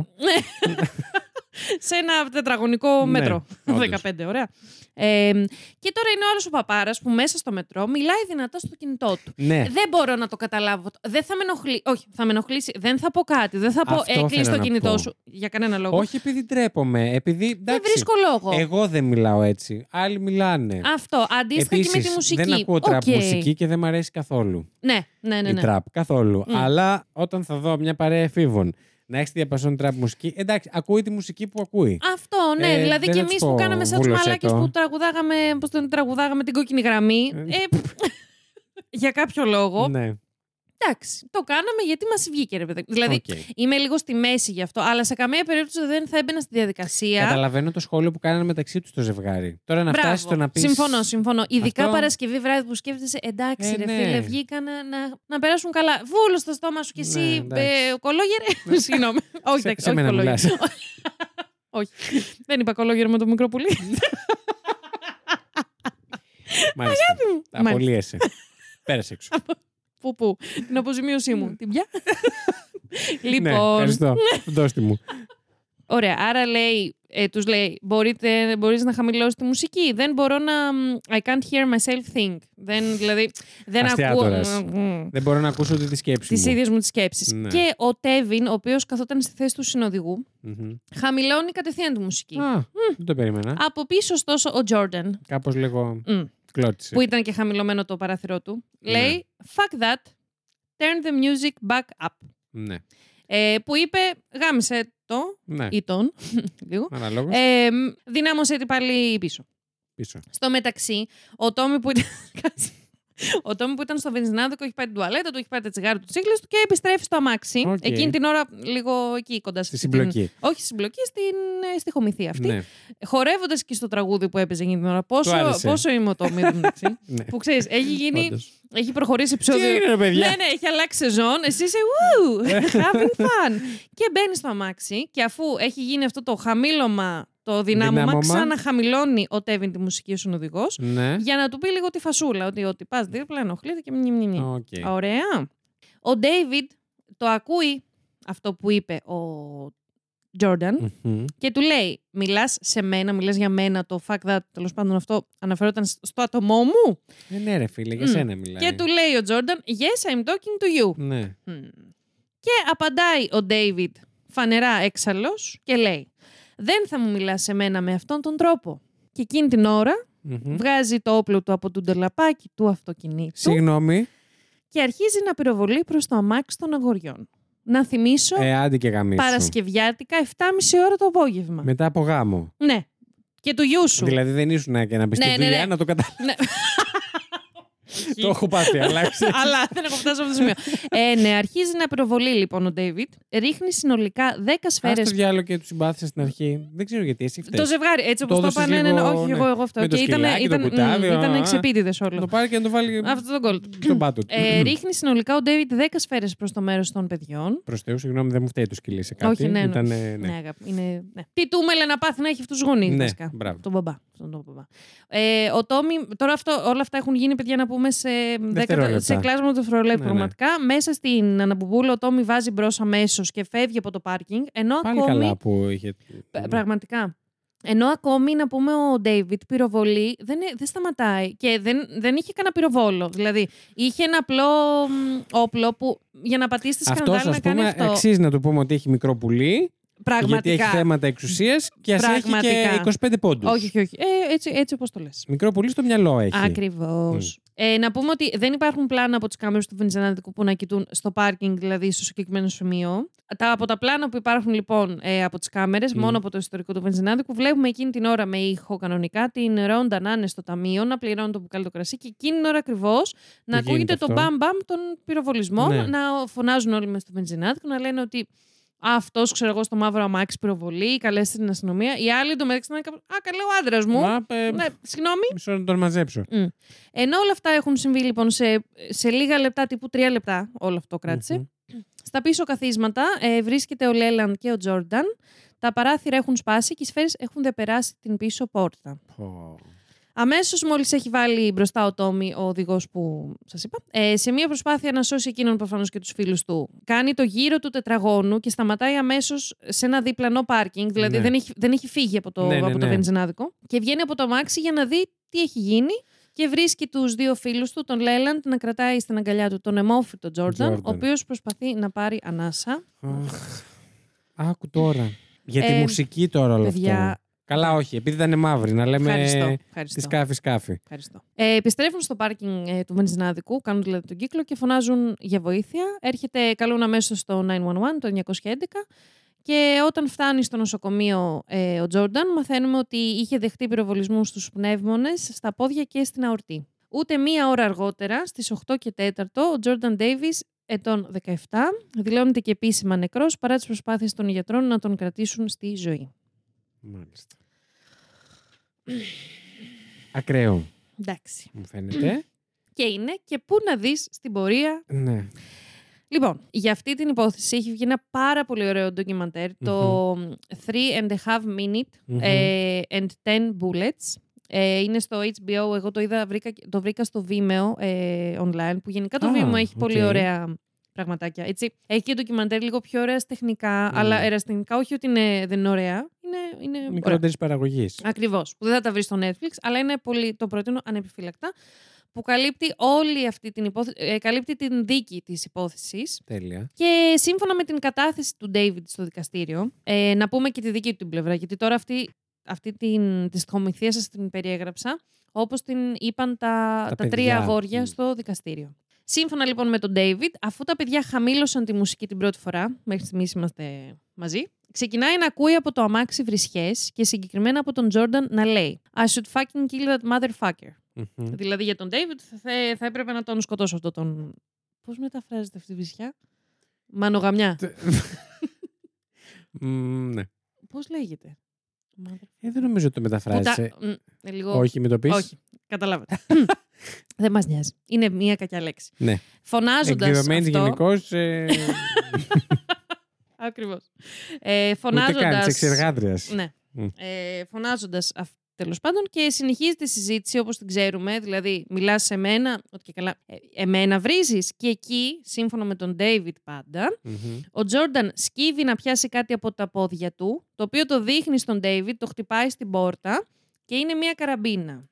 Σε ένα τετραγωνικό Ναι, μέτρο. όντως. 15, ωραία. Ε, και τώρα είναι ο άλλος ο παπάρας που μέσα στο μετρό μιλάει δυνατά στο κινητό του. Ναι. Δεν μπορώ να το καταλάβω. Δεν θα με ενοχλεί. Όχι, θα με ενοχλήσει. Δεν θα πω κάτι. Δεν θα πω Αυτό έκλεισε θέλω το να κινητό πω. σου. Για κανένα λόγο. Όχι επειδή ντρέπομαι. Επειδή. δεν εντάξει, βρίσκω λόγο. Εγώ δεν μιλάω έτσι. Άλλοι μιλάνε. Αυτό. Αντίστοιχα και με τη Επίσης, μουσική. δεν ακούω τραπ Οκ. μουσική και δεν μου αρέσει καθόλου. Ναι, ναι, ναι. Η ναι. τραπ. Καθόλου. Μμ. Αλλά όταν θα δω μια παρέα εφήβων να έχεις διαπασόν τραπ μουσική, εντάξει, ακούει τη μουσική που ακούει. Αυτό, ναι. Ε, δηλαδή δεν και θα τους εμεί που πω, κάναμε σαν τους βούλωσε μαλάκες το. που τραγουδάγαμε, πώς τον τραγουδάγαμε την κόκκινη γραμμή. Ε. ε, για κάποιο λόγο. Ναι. Εντάξει, το κάναμε γιατί μας βγήκε, ρε παιδί. Δηλαδή, Οκ. είμαι λίγο στη μέση γι' αυτό, αλλά σε καμία περίπτωση δεν θα έμπαινα στη διαδικασία. Καταλαβαίνω το σχόλιο που κάνανε μεταξύ τους το ζευγάρι. Τώρα να Μπράβο. φτάσει στο να πεις. Συμφωνώ, συμφωνώ. Ειδικά Αυτό- Παρασκευή βράδυ που σκέφτεσαι, εντάξει, Ε, ρε ναι. φίλε, βγήκαν να, να, να περάσουν καλά. Βούλο στο στόμα σου κι εσύ, Ναι, εντάξει. ε, κολόγερε. Συγγνώμη. όχι, Σε, εντάξει, σε όχι μένα κολόγερε. μιλάς. όχι. Δεν είπα κολόγερε με το μικρό πουλί. Μάλιστα. μου. Απολύεσαι. Πέρασε έξω. Πού, πού. Την αποζημίωσή μου. Την πια. Ναι, λοιπόν. ευχαριστώ. Δώστε μου. Ωραία. Άρα λέει, ε, τους λέει, μπορείτε, μπορείς να χαμηλώσεις τη μουσική. Δεν μπορώ να... I can't hear myself think. Δεν, δηλαδή, δεν ακούω... Αστιάτορας. Δεν μπορώ να ακούσω ούτε τη σκέψη τις μου. ίδιες μου τις σκέψεις. Ναι. Και ο Τέβιν, ο οποίος καθόταν στη θέση του συνοδηγού, Μμμ. χαμηλώνει κατευθείαν τη μουσική. Α, δεν το περίμενα. Από πίσω, ωστόσο, ο Τζόρνταν. Κάπως λίγο. Μμ. Κλώτησε. που ήταν και χαμηλωμένο το παράθυρό του. Ναι. Λέει Fuck that, turn the music back up. Ναι. Ε, που είπε, γάμησέ το Ναι. ή τον, λίγο. Αναλόγως. Ε, μ, δυνάμωσε την πάλι πίσω. Πίσω. Στο μεταξύ, ο Τόμι που ήταν. Κάτσε. Ο Τόμι που ήταν στο βενζινάδικο έχει πάει την τουαλέτα του, έχει πάρει τα τσιγάρα του τσίχλες του και επιστρέφει στο αμάξι. Οκ. Εκείνη την ώρα, λίγο εκεί κοντά Στη στην- συμπλοκή. Όχι στη συμπλοκή, στην, ε, στη στιχομυθία αυτή. Ναι. Χορεύοντας και στο τραγούδι που έπαιζε εκείνη την ώρα. Πόσο, άρεσε. πόσο είμαι ο Τόμι, εν τω μεταξύ. ναι. που ξέρεις, έχει γίνει. Όντως. Έχει προχωρήσει Τι επεισόδιο. έγινε, ρε παιδιά; Ναι, ναι, έχει αλλάξει σεζόν. Εσύ είσαι woo, having fun. και μπαίνει στο αμάξι και αφού έχει γίνει αυτό το χαμήλωμα, το δυνάμωμα, Δυνάμωμα. ξαναχαμηλώνει ο Τέβιν τη μουσική ως οδηγός. Ναι. Για να του πει λίγο τη φασούλα, ότι, ότι από δίπλα, ενοχλείται και μνη, μνη, μνη. Οκ. Ωραία. Ο Ντέιβιντ το ακούει αυτό που είπε ο Τζόρνταν Μμμ. και του λέει: Μιλάς σε μένα, μιλάς για μένα. Το fact that τέλος πάντων αυτό αναφερόταν στο άτομό μου. Ε, ναι, ρε φίλε, για Μμ. σένα μιλάει. Και του λέει ο Τζόρνταν: Yes, I'm talking to you. Ναι. Μμμ. Και απαντάει ο Ντέιβιντ φανερά έξαλλος και λέει «Δεν θα μου μιλάς σε μένα με αυτόν τον τρόπο». Και εκείνη την ώρα Μμμ. βγάζει το όπλο του από το ντελαπάκι του αυτοκινήτου Συγγνώμη. και αρχίζει να πυροβολεί προς το αμάξι των αγοριών. Να θυμίσω Ε, άντε και γαμίσου. Παρασκευιάτικα 7.30 ώρα το απόγευμα. Μετά από γάμο. Ναι. Και του γιού σου. Δηλαδή δεν ήσουν και να μπει Ναι, στη ναι, δουλειά ναι. να το καταλάβεις. Ναι. Το έχω πάθει, αλλά ξέρεις. Αλλά δεν έχω φτάσει σε αυτό το σημείο. ε, ναι, αρχίζει να πυροβολεί λοιπόν ο Ντέιβιτ. Ρίχνει συνολικά 10 Ας σφαίρες το διάλογο και τους συμπάθησε στην αρχή. Δεν ξέρω γιατί εσύ φταίς. Το ζευγάρι, έτσι Το όπως το έδωσες είπα, ναι, ναι, ναι, λίγο, όχι, ναι. εγώ, εγώ αυτό. Με το Και ήταν, σκυλάκι, το ήταν, κουτάβι, μ, ήταν α, εξεπίτηδε Να όλος. το πάρει και να το βάλει Αυτό τον κόλ. στον πάτο του. Ε, ρίχνει συνολικά ο Ντέιβιτ 10 σφαίρες προς το μέρος των παιδιών. Προς Θεού, συγγνώμη, δεν μου φταίει το σκυλί σε κάτι. Όχι, ναι, ναι. Ήτανε, Ναι, ναι. αγάπη, είναι, ναι. Τι του μέλε να πάθει να έχει αυτούς τους γονεί, Ναι, βασικά. μπράβο. Τον μπαμπά. Αυτόν τον μπαμπά. Ε, ο Τόμι, τώρα αυτό, όλα αυτά έχουν γίνει, παιδιά, να πούμε σε, δέκατα, Δευτερόλεπτα. σε κλάσμα του δευτερολέπτου. Ναι, ναι. Πραγματικά, μέσα στην αναμπομπούλα, ο Τόμι βάζει μπρος αμέσως και φεύγει από το πάρκινγκ. Ενώ Πάλι ακόμη. καλά που είχε. Π- Πραγματικά. Ενώ ακόμη να πούμε ο Ντέιβιτ πυροβολεί δεν, ε- δεν σταματάει και δεν, δεν είχε κανένα πυροβόλο. Δηλαδή είχε ένα απλό μ, όπλο που για να πατήσει τη Αυτός σκανδάλη ας να κάνει πούμε αυτό. αξίζει να του πούμε ότι έχει μικρό πουλί. Πραγματικά. Γιατί έχει θέματα εξουσίας και ας έχει Πραγματικά. και 25 πόντους. Όχι, όχι, όχι. Ε, έτσι, έτσι όπως το λες. Μικρό πουλί στο μυαλό έχει. Ακριβώς. Ε, να πούμε ότι δεν υπάρχουν πλάνα από τις κάμερες του βενζινάδικου που να κοιτούν στο πάρκινγκ, δηλαδή στο συγκεκριμένο σημείο. Τα, από τα πλάνα που υπάρχουν λοιπόν ε, από τις κάμερες, Μμ. μόνο από το ιστορικό του βενζινάδικου, βλέπουμε εκείνη την ώρα με ήχο κανονικά την Ρόντα να είναι στο ταμείο, να πληρώνει το μπουκάλι το κρασί και εκείνη την ώρα ακριβώς να γίνεται ακούγεται το αυτό; μπαμ μπαμ των πυροβολισμών, Ναι. να φωνάζουν όλοι μες στο βενζινάδικο, να λένε ότι αυτός, ξέρω εγώ, στο μαύρο αμάξι πυροβολεί, καλέστε την αστυνομία. Οι άλλοι εντωμεταξύ να είναι κάπως, Α, καλέ ο άντρας μου. Α, ε, Ναι, συγγνώμη. Μισό να τον μαζέψω. Μμ. Ενώ όλα αυτά έχουν συμβεί λοιπόν σε, σε λίγα λεπτά, τύπου τρία λεπτά, όλο αυτό κράτησε. Μμμ. Στα πίσω καθίσματα ε, βρίσκεται ο Λέλαντ και ο Τζόρνταν. Τα παράθυρα έχουν σπάσει και οι σφαίρες έχουν διαπεράσει την πίσω πόρτα. Πω. Αμέσως, μόλις έχει βάλει μπροστά ο Τόμι, ο οδηγός που σας είπα, ε, σε μια προσπάθεια να σώσει εκείνον προφανώς και τους φίλους του, κάνει το γύρο του τετραγώνου και σταματάει αμέσως σε ένα διπλανό πάρκινγκ. Δηλαδή Ναι. δεν, έχει, δεν έχει φύγει από το, Ναι, ναι, από το ναι. βενζινάδικο. Και βγαίνει από το αμάξι για να δει τι έχει γίνει. Και βρίσκει τους δύο φίλους του, τον Λέλαντ, να κρατάει στην αγκαλιά του τον αιμόφυτο Τζόρνταν, ο Τζόρνταν. οποίος προσπαθεί να πάρει ανάσα. Αχ. Άκου τώρα. Για τη Ε, μουσική τώρα όλο παιδιά, αυτό. Καλά, όχι, επειδή ήταν μαύρη, να λέμε Ευχαριστώ. τη ευχαριστώ. σκάφη-σκάφη. Ευχαριστώ. Ε, επιστρέφουν στο πάρκινγκ ε, του βενζινάδικου, κάνουν δηλαδή τον κύκλο και φωνάζουν για βοήθεια. Έρχεται, καλούν αμέσως το 911, το 911. Και όταν φτάνει στο νοσοκομείο ε, ο Τζόρνταν, μαθαίνουμε ότι είχε δεχτεί πυροβολισμούς στους πνεύμονες, στα πόδια και στην αορτή. Ούτε μία ώρα αργότερα, στις 8 και 4, ο Τζόρνταν Ντέιβις, ετών 17, δηλώνεται και επίσημα νεκρός παρά τις προσπάθειες των γιατρών να τον κρατήσουν στη ζωή. Μάλιστα. Ακραίο, Εντάξει. μου φαίνεται. Και είναι και πού να δεις στην πορεία ναι. Λοιπόν, για αυτή την υπόθεση έχει βγει ένα πάρα πολύ ωραίο ντοκιμαντέρ, το 3 and a half minutes Μμμ. ε, and 10 bullets. Ε, είναι στο HBO, εγώ το είδα, βρήκα, το βρήκα στο Vimeo ε, online, που γενικά το Α, Vimeo έχει πολύ οκ. ωραία πραγματάκια. Έτσι. Έχει και ντοκιμαντέρ λίγο πιο ωραία τεχνικά, Mm. αλλά εραστεχνικά όχι ότι είναι, δεν είναι ωραία. Είναι, είναι ωραία. Μικρότερης παραγωγής. Ακριβώς. Που δεν θα τα βρεις στο Netflix, αλλά είναι πολύ, το προτείνω ανεπιφύλακτα. Που καλύπτει όλη αυτή την υπόθεση, ε, καλύπτει την δίκη της υπόθεσης Τέλεια. και σύμφωνα με την κατάθεση του David στο δικαστήριο, ε, να πούμε και τη δική του την πλευρά, γιατί τώρα αυτή, αυτή την, τη στοιχομηθεία σας την περιέγραψα. όπως την είπαν τα, Τα τα, τρία παιδιά. αγόρια Μμ. στο δικαστήριο. Σύμφωνα λοιπόν με τον David, αφού τα παιδιά χαμήλωσαν τη μουσική την πρώτη φορά, μέχρι στιγμής είμαστε μαζί, ξεκινάει να ακούει από το αμάξι βρισχές και συγκεκριμένα από τον Jordan να λέει I should fucking kill that motherfucker. Μμμ. Δηλαδή για τον David θα, θα- θα έπρεπε να τον σκοτώσω αυτό τον... Πώς μεταφράζεται αυτή η βρισιά; Μανογαμιά. Μμ, ναι. Πώς λέγεται; Mother- Ε, δεν νομίζω ότι το μεταφράζει. Πουτά- Μ, ε, λίγο... Όχι, με το πεις. Όχι. Καταλάβατε. Δεν μας νοιάζει. Είναι μία κακιά λέξη. Ναι. Φωνάζοντας Εκδεδομένη αυτό... γενικώς. Ε, Ακριβώς. Ε, ούτε καν φωνάζοντας... τη εξεργάτρια. Ναι. Μμ. Ε, φωνάζοντας αυτό τέλος πάντων και συνεχίζεται η συζήτηση όπως την ξέρουμε. Δηλαδή, μιλάς σε μένα, ότι και καλά, ε, εμένα βρίζεις. Και εκεί, σύμφωνα με τον David πάντα, ο Τζόρνταν σκύβει να πιάσει κάτι από τα πόδια του, το οποίο το δείχνει στον David, το χτυπάει στην πόρτα και είναι μια καραμπίνα.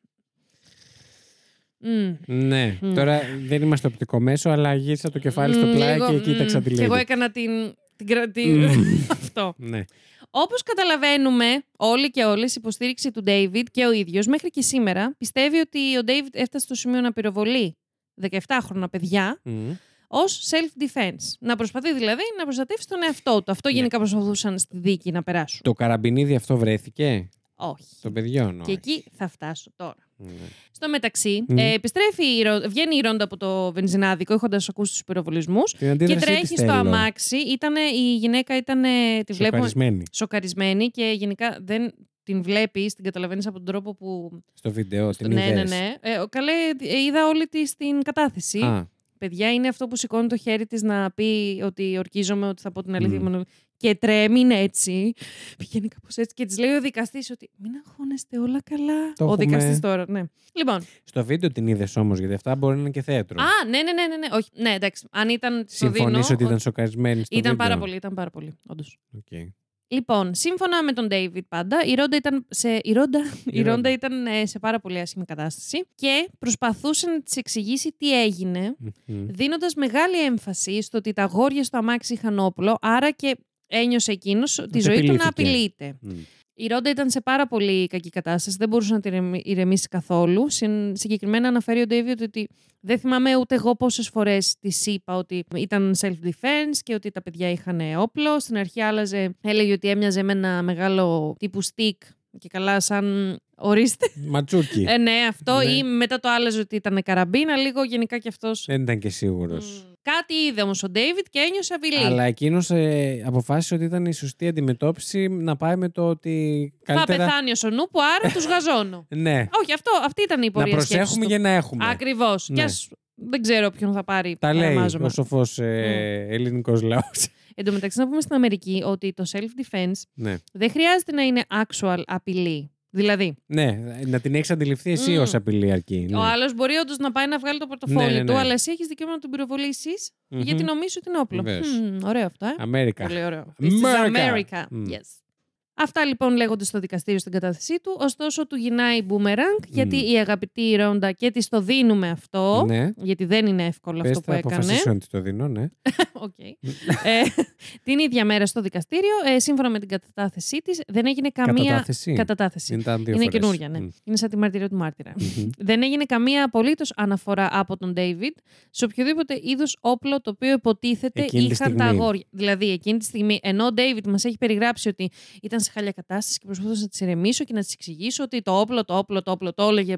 Μμ. Ναι. Μμ. Τώρα δεν είμαστε οπτικό μέσο, αλλά γύρισα το κεφάλι στο Μμ, πλάι λίγο, και κοίταξα μμ. τη Και εγώ λέει. έκανα την... την, κρα- την- Μμ. αυτό. Ναι. Όπως καταλαβαίνουμε όλοι και όλες, η υποστήριξη του David και ο ίδιος μέχρι και σήμερα πιστεύει ότι ο David έφτασε στο σημείο να πυροβολεί 17χρονα παιδιά Μμ. ως self-defense. Να προσπαθεί δηλαδή να προστατεύσει τον εαυτό του. Αυτό Ναι. γενικά προσπαθούσαν στη δίκη να περάσουν. Το καραμπινίδι αυτό βρέθηκε; Όχι. των παιδιών. Και όχι. εκεί θα φτάσω τώρα. Ναι. Στο μεταξύ, Μμ. ε, επιστρέφει η Ρο- βγαίνει η Ρόντα από το βενζινάδικο έχοντας ακούσει τους πυροβολισμούς Την και αντίδρασή τρέχει της στο θέλω. αμάξι. Ήτανε, η γυναίκα ήταν. Τη βλέπουμε Σοκαρισμένη σοκαρισμένη και γενικά δεν την βλέπει, την καταλαβαίνεις από τον τρόπο που. στο βίντεο. Την ναι, ναι, είδες; ναι. Ε, ο- καλέ, ε, είδα όλη τη την κατάθεση. Α, Παιδιά, είναι αυτό που σηκώνει το χέρι της να πει ότι ορκίζομαι, ότι θα πω την αλήθεια. Μμ. Μόνο- Και τρέμει είναι έτσι. Πηγαίνει κάπως έτσι και της λέει ο δικαστής ότι μην αγχώνεστε όλα καλά. Το ο έχουμε. δικαστής τώρα, ναι. Λοιπόν. στο βίντεο την είδες όμως, γιατί αυτά μπορεί να είναι και θέατρο. Α, ναι, ναι, ναι, ναι, ναι. Όχι, ναι, εντάξει. Αν ήταν. στο Συμφωνείς δίνω, ότι ο- ήταν σοκαρισμένη στο Ήταν βίντεο; πάρα πολύ, ήταν πάρα πολύ, όντως. Οκ. Λοιπόν, σύμφωνα με τον David πάντα, η Ρόντα ήταν σε, η Ρόντα, η Ρόντα. Ρόντα ήταν ε, σε πάρα πολύ άσχημη κατάσταση και προσπαθούσε να της εξηγήσει τι έγινε, Μμμ. δίνοντας μεγάλη έμφαση στο ότι τα αγόρια στο αμάξι είχαν όπλο, άρα και ένιωσε εκείνος τη Ότι ζωή του να απειλήθηκε. απειλείται. Μμ. Η Ρόντα ήταν σε πάρα πολύ κακή κατάσταση, δεν μπορούσε να την ηρεμη- ηρεμήσει καθόλου. Συν- Συγκεκριμένα αναφέρει ο David ότι δεν θυμάμαι ούτε εγώ πόσες φορές της είπα ότι ήταν self-defense και ότι τα παιδιά είχαν όπλο. Στην αρχή άλλαζε, έλεγε ότι έμοιαζε με ένα μεγάλο τύπου stick και καλά σαν ορίστε. Ματσούκι. Ε, ναι, αυτό. Ναι. Ή μετά το άλλαζε ότι ήταν καραμπίνα, λίγο γενικά κι αυτός. Δεν ήταν και σίγουρος. Κάτι είδε όμως ο David και ένιωσε απειλή. Αλλά εκείνος ε, αποφάσισε ότι ήταν η σωστή αντιμετώπιση να πάει με το ότι. Θα Καλύτερα... πεθάνει ο Σονούπου, άρα τους γαζώνω. Ναι. Όχι, αυτό, αυτή ήταν η Να πορεία σκέψης προσέχουμε του. για να έχουμε. Ακριβώς. Ναι. Κι ας δεν ξέρω ποιον θα πάρει. Τα λέει παραμάζωμα. ο σοφός ε, ελληνικός λαός. Εν τω μεταξύ, να πούμε στην Αμερική ότι το self-defense ναι. δεν χρειάζεται να είναι actual απειλή. Δηλαδή, ναι, να την έχεις αντιληφθεί εσύ Μμ. ως απειλή αρκεί. Ναι. ο άλλος μπορεί όντως να πάει να βγάλει το πορτοφόλι Ναι, ναι, του, ναι. αλλά εσύ έχεις δικαίωμα να τον πυροβολήσεις Μμμ. γιατί νομίζεις ότι είναι όπλο. Βεβαίως. Μμμ, ωραίο αυτό, ε. Αμέρικα. Πολύ ωραίο. This is America. America. Μμ. Yes. Αυτά λοιπόν λέγονται στο δικαστήριο στην κατάθεσή του. Ωστόσο, του γυρνάει μπούμερανγκ, γιατί η αγαπητή Ρόντα και της το δίνουμε αυτό. Ναι. Γιατί δεν είναι εύκολο Πες αυτό που θα έκανε. αποφασίσω να τη το δίνω, ναι. Οκ. ε, την ίδια μέρα στο δικαστήριο, ε, σύμφωνα με την κατάθεσή της, δεν έγινε καμία. Κατατάθεση. Κατατάθεση. Είναι, τα δύο Είναι φορές. καινούρια, ναι. Μμ. Είναι σαν τη μαρτυρία του μάρτυρα. Μμμ. δεν έγινε καμία απολύτως αναφορά από τον David σε οποιοδήποτε είδους όπλο το οποίο υποτίθεται Εκείνη τη είχαν τα στιγμή. αγόρια. Δηλαδή, εκείνη τη στιγμή, ενώ ο David μας έχει περιγράψει ότι ήταν σε χαλιά κατάσταση και προσπαθούσα να τη ηρεμήσω και να τη εξηγήσω ότι το όπλο, το όπλο, το όπλο, το έλεγε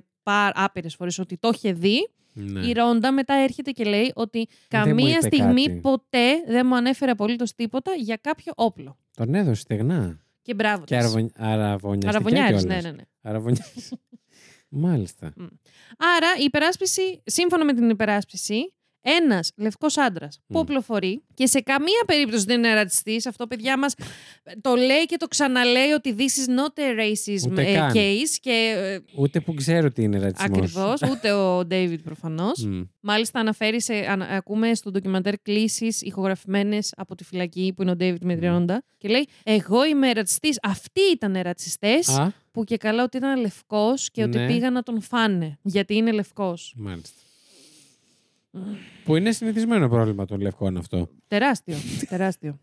άπειρες φορές ότι το είχε δει. Ναι. Η Ρόντα μετά έρχεται και λέει ότι μου καμία είπε στιγμή κάτι. ποτέ δεν μου ανέφερε απολύτως τίποτα για κάποιο όπλο. Τον έδωσε στεγνά. Και μπράβο. Και της. αραβο... αραβωνιαστικά Αραβωνιάρης, κιόλας. ναι, ναι, ναι. Αραβωνιάρης. Μάλιστα. Άρα η υπεράσπιση, σύμφωνα με την υπεράσπιση, ένας λευκός άντρας που Μμ. οπλοφορεί και σε καμία περίπτωση δεν είναι ρατσιστής. Αυτό, παιδιά μας το λέει και το ξαναλέει ότι this is not a racism Ούτε ε, καν. case. Και ε, Ούτε που ξέρω τι είναι ρατσισμός. ακριβώς, ούτε ο David προφανώς. Μμ. Μάλιστα, αναφέρει, σε, ανα- ακούμε στο ντοκιμαντέρ κλήσεις ηχογραφημένες από τη φυλακή που είναι ο David με τη Ρόντα. Και λέει: Εγώ είμαι ρατσιστής. Αυτοί ήταν ρατσιστές. Α, Που και καλά ότι ήταν λευκός και ότι Ναι. πήγαν να τον φάνε. Γιατί είναι λευκός. μάλιστα. Που είναι συνηθισμένο πρόβλημα των λευκών αυτό. Τεράστιο. τεράστιο.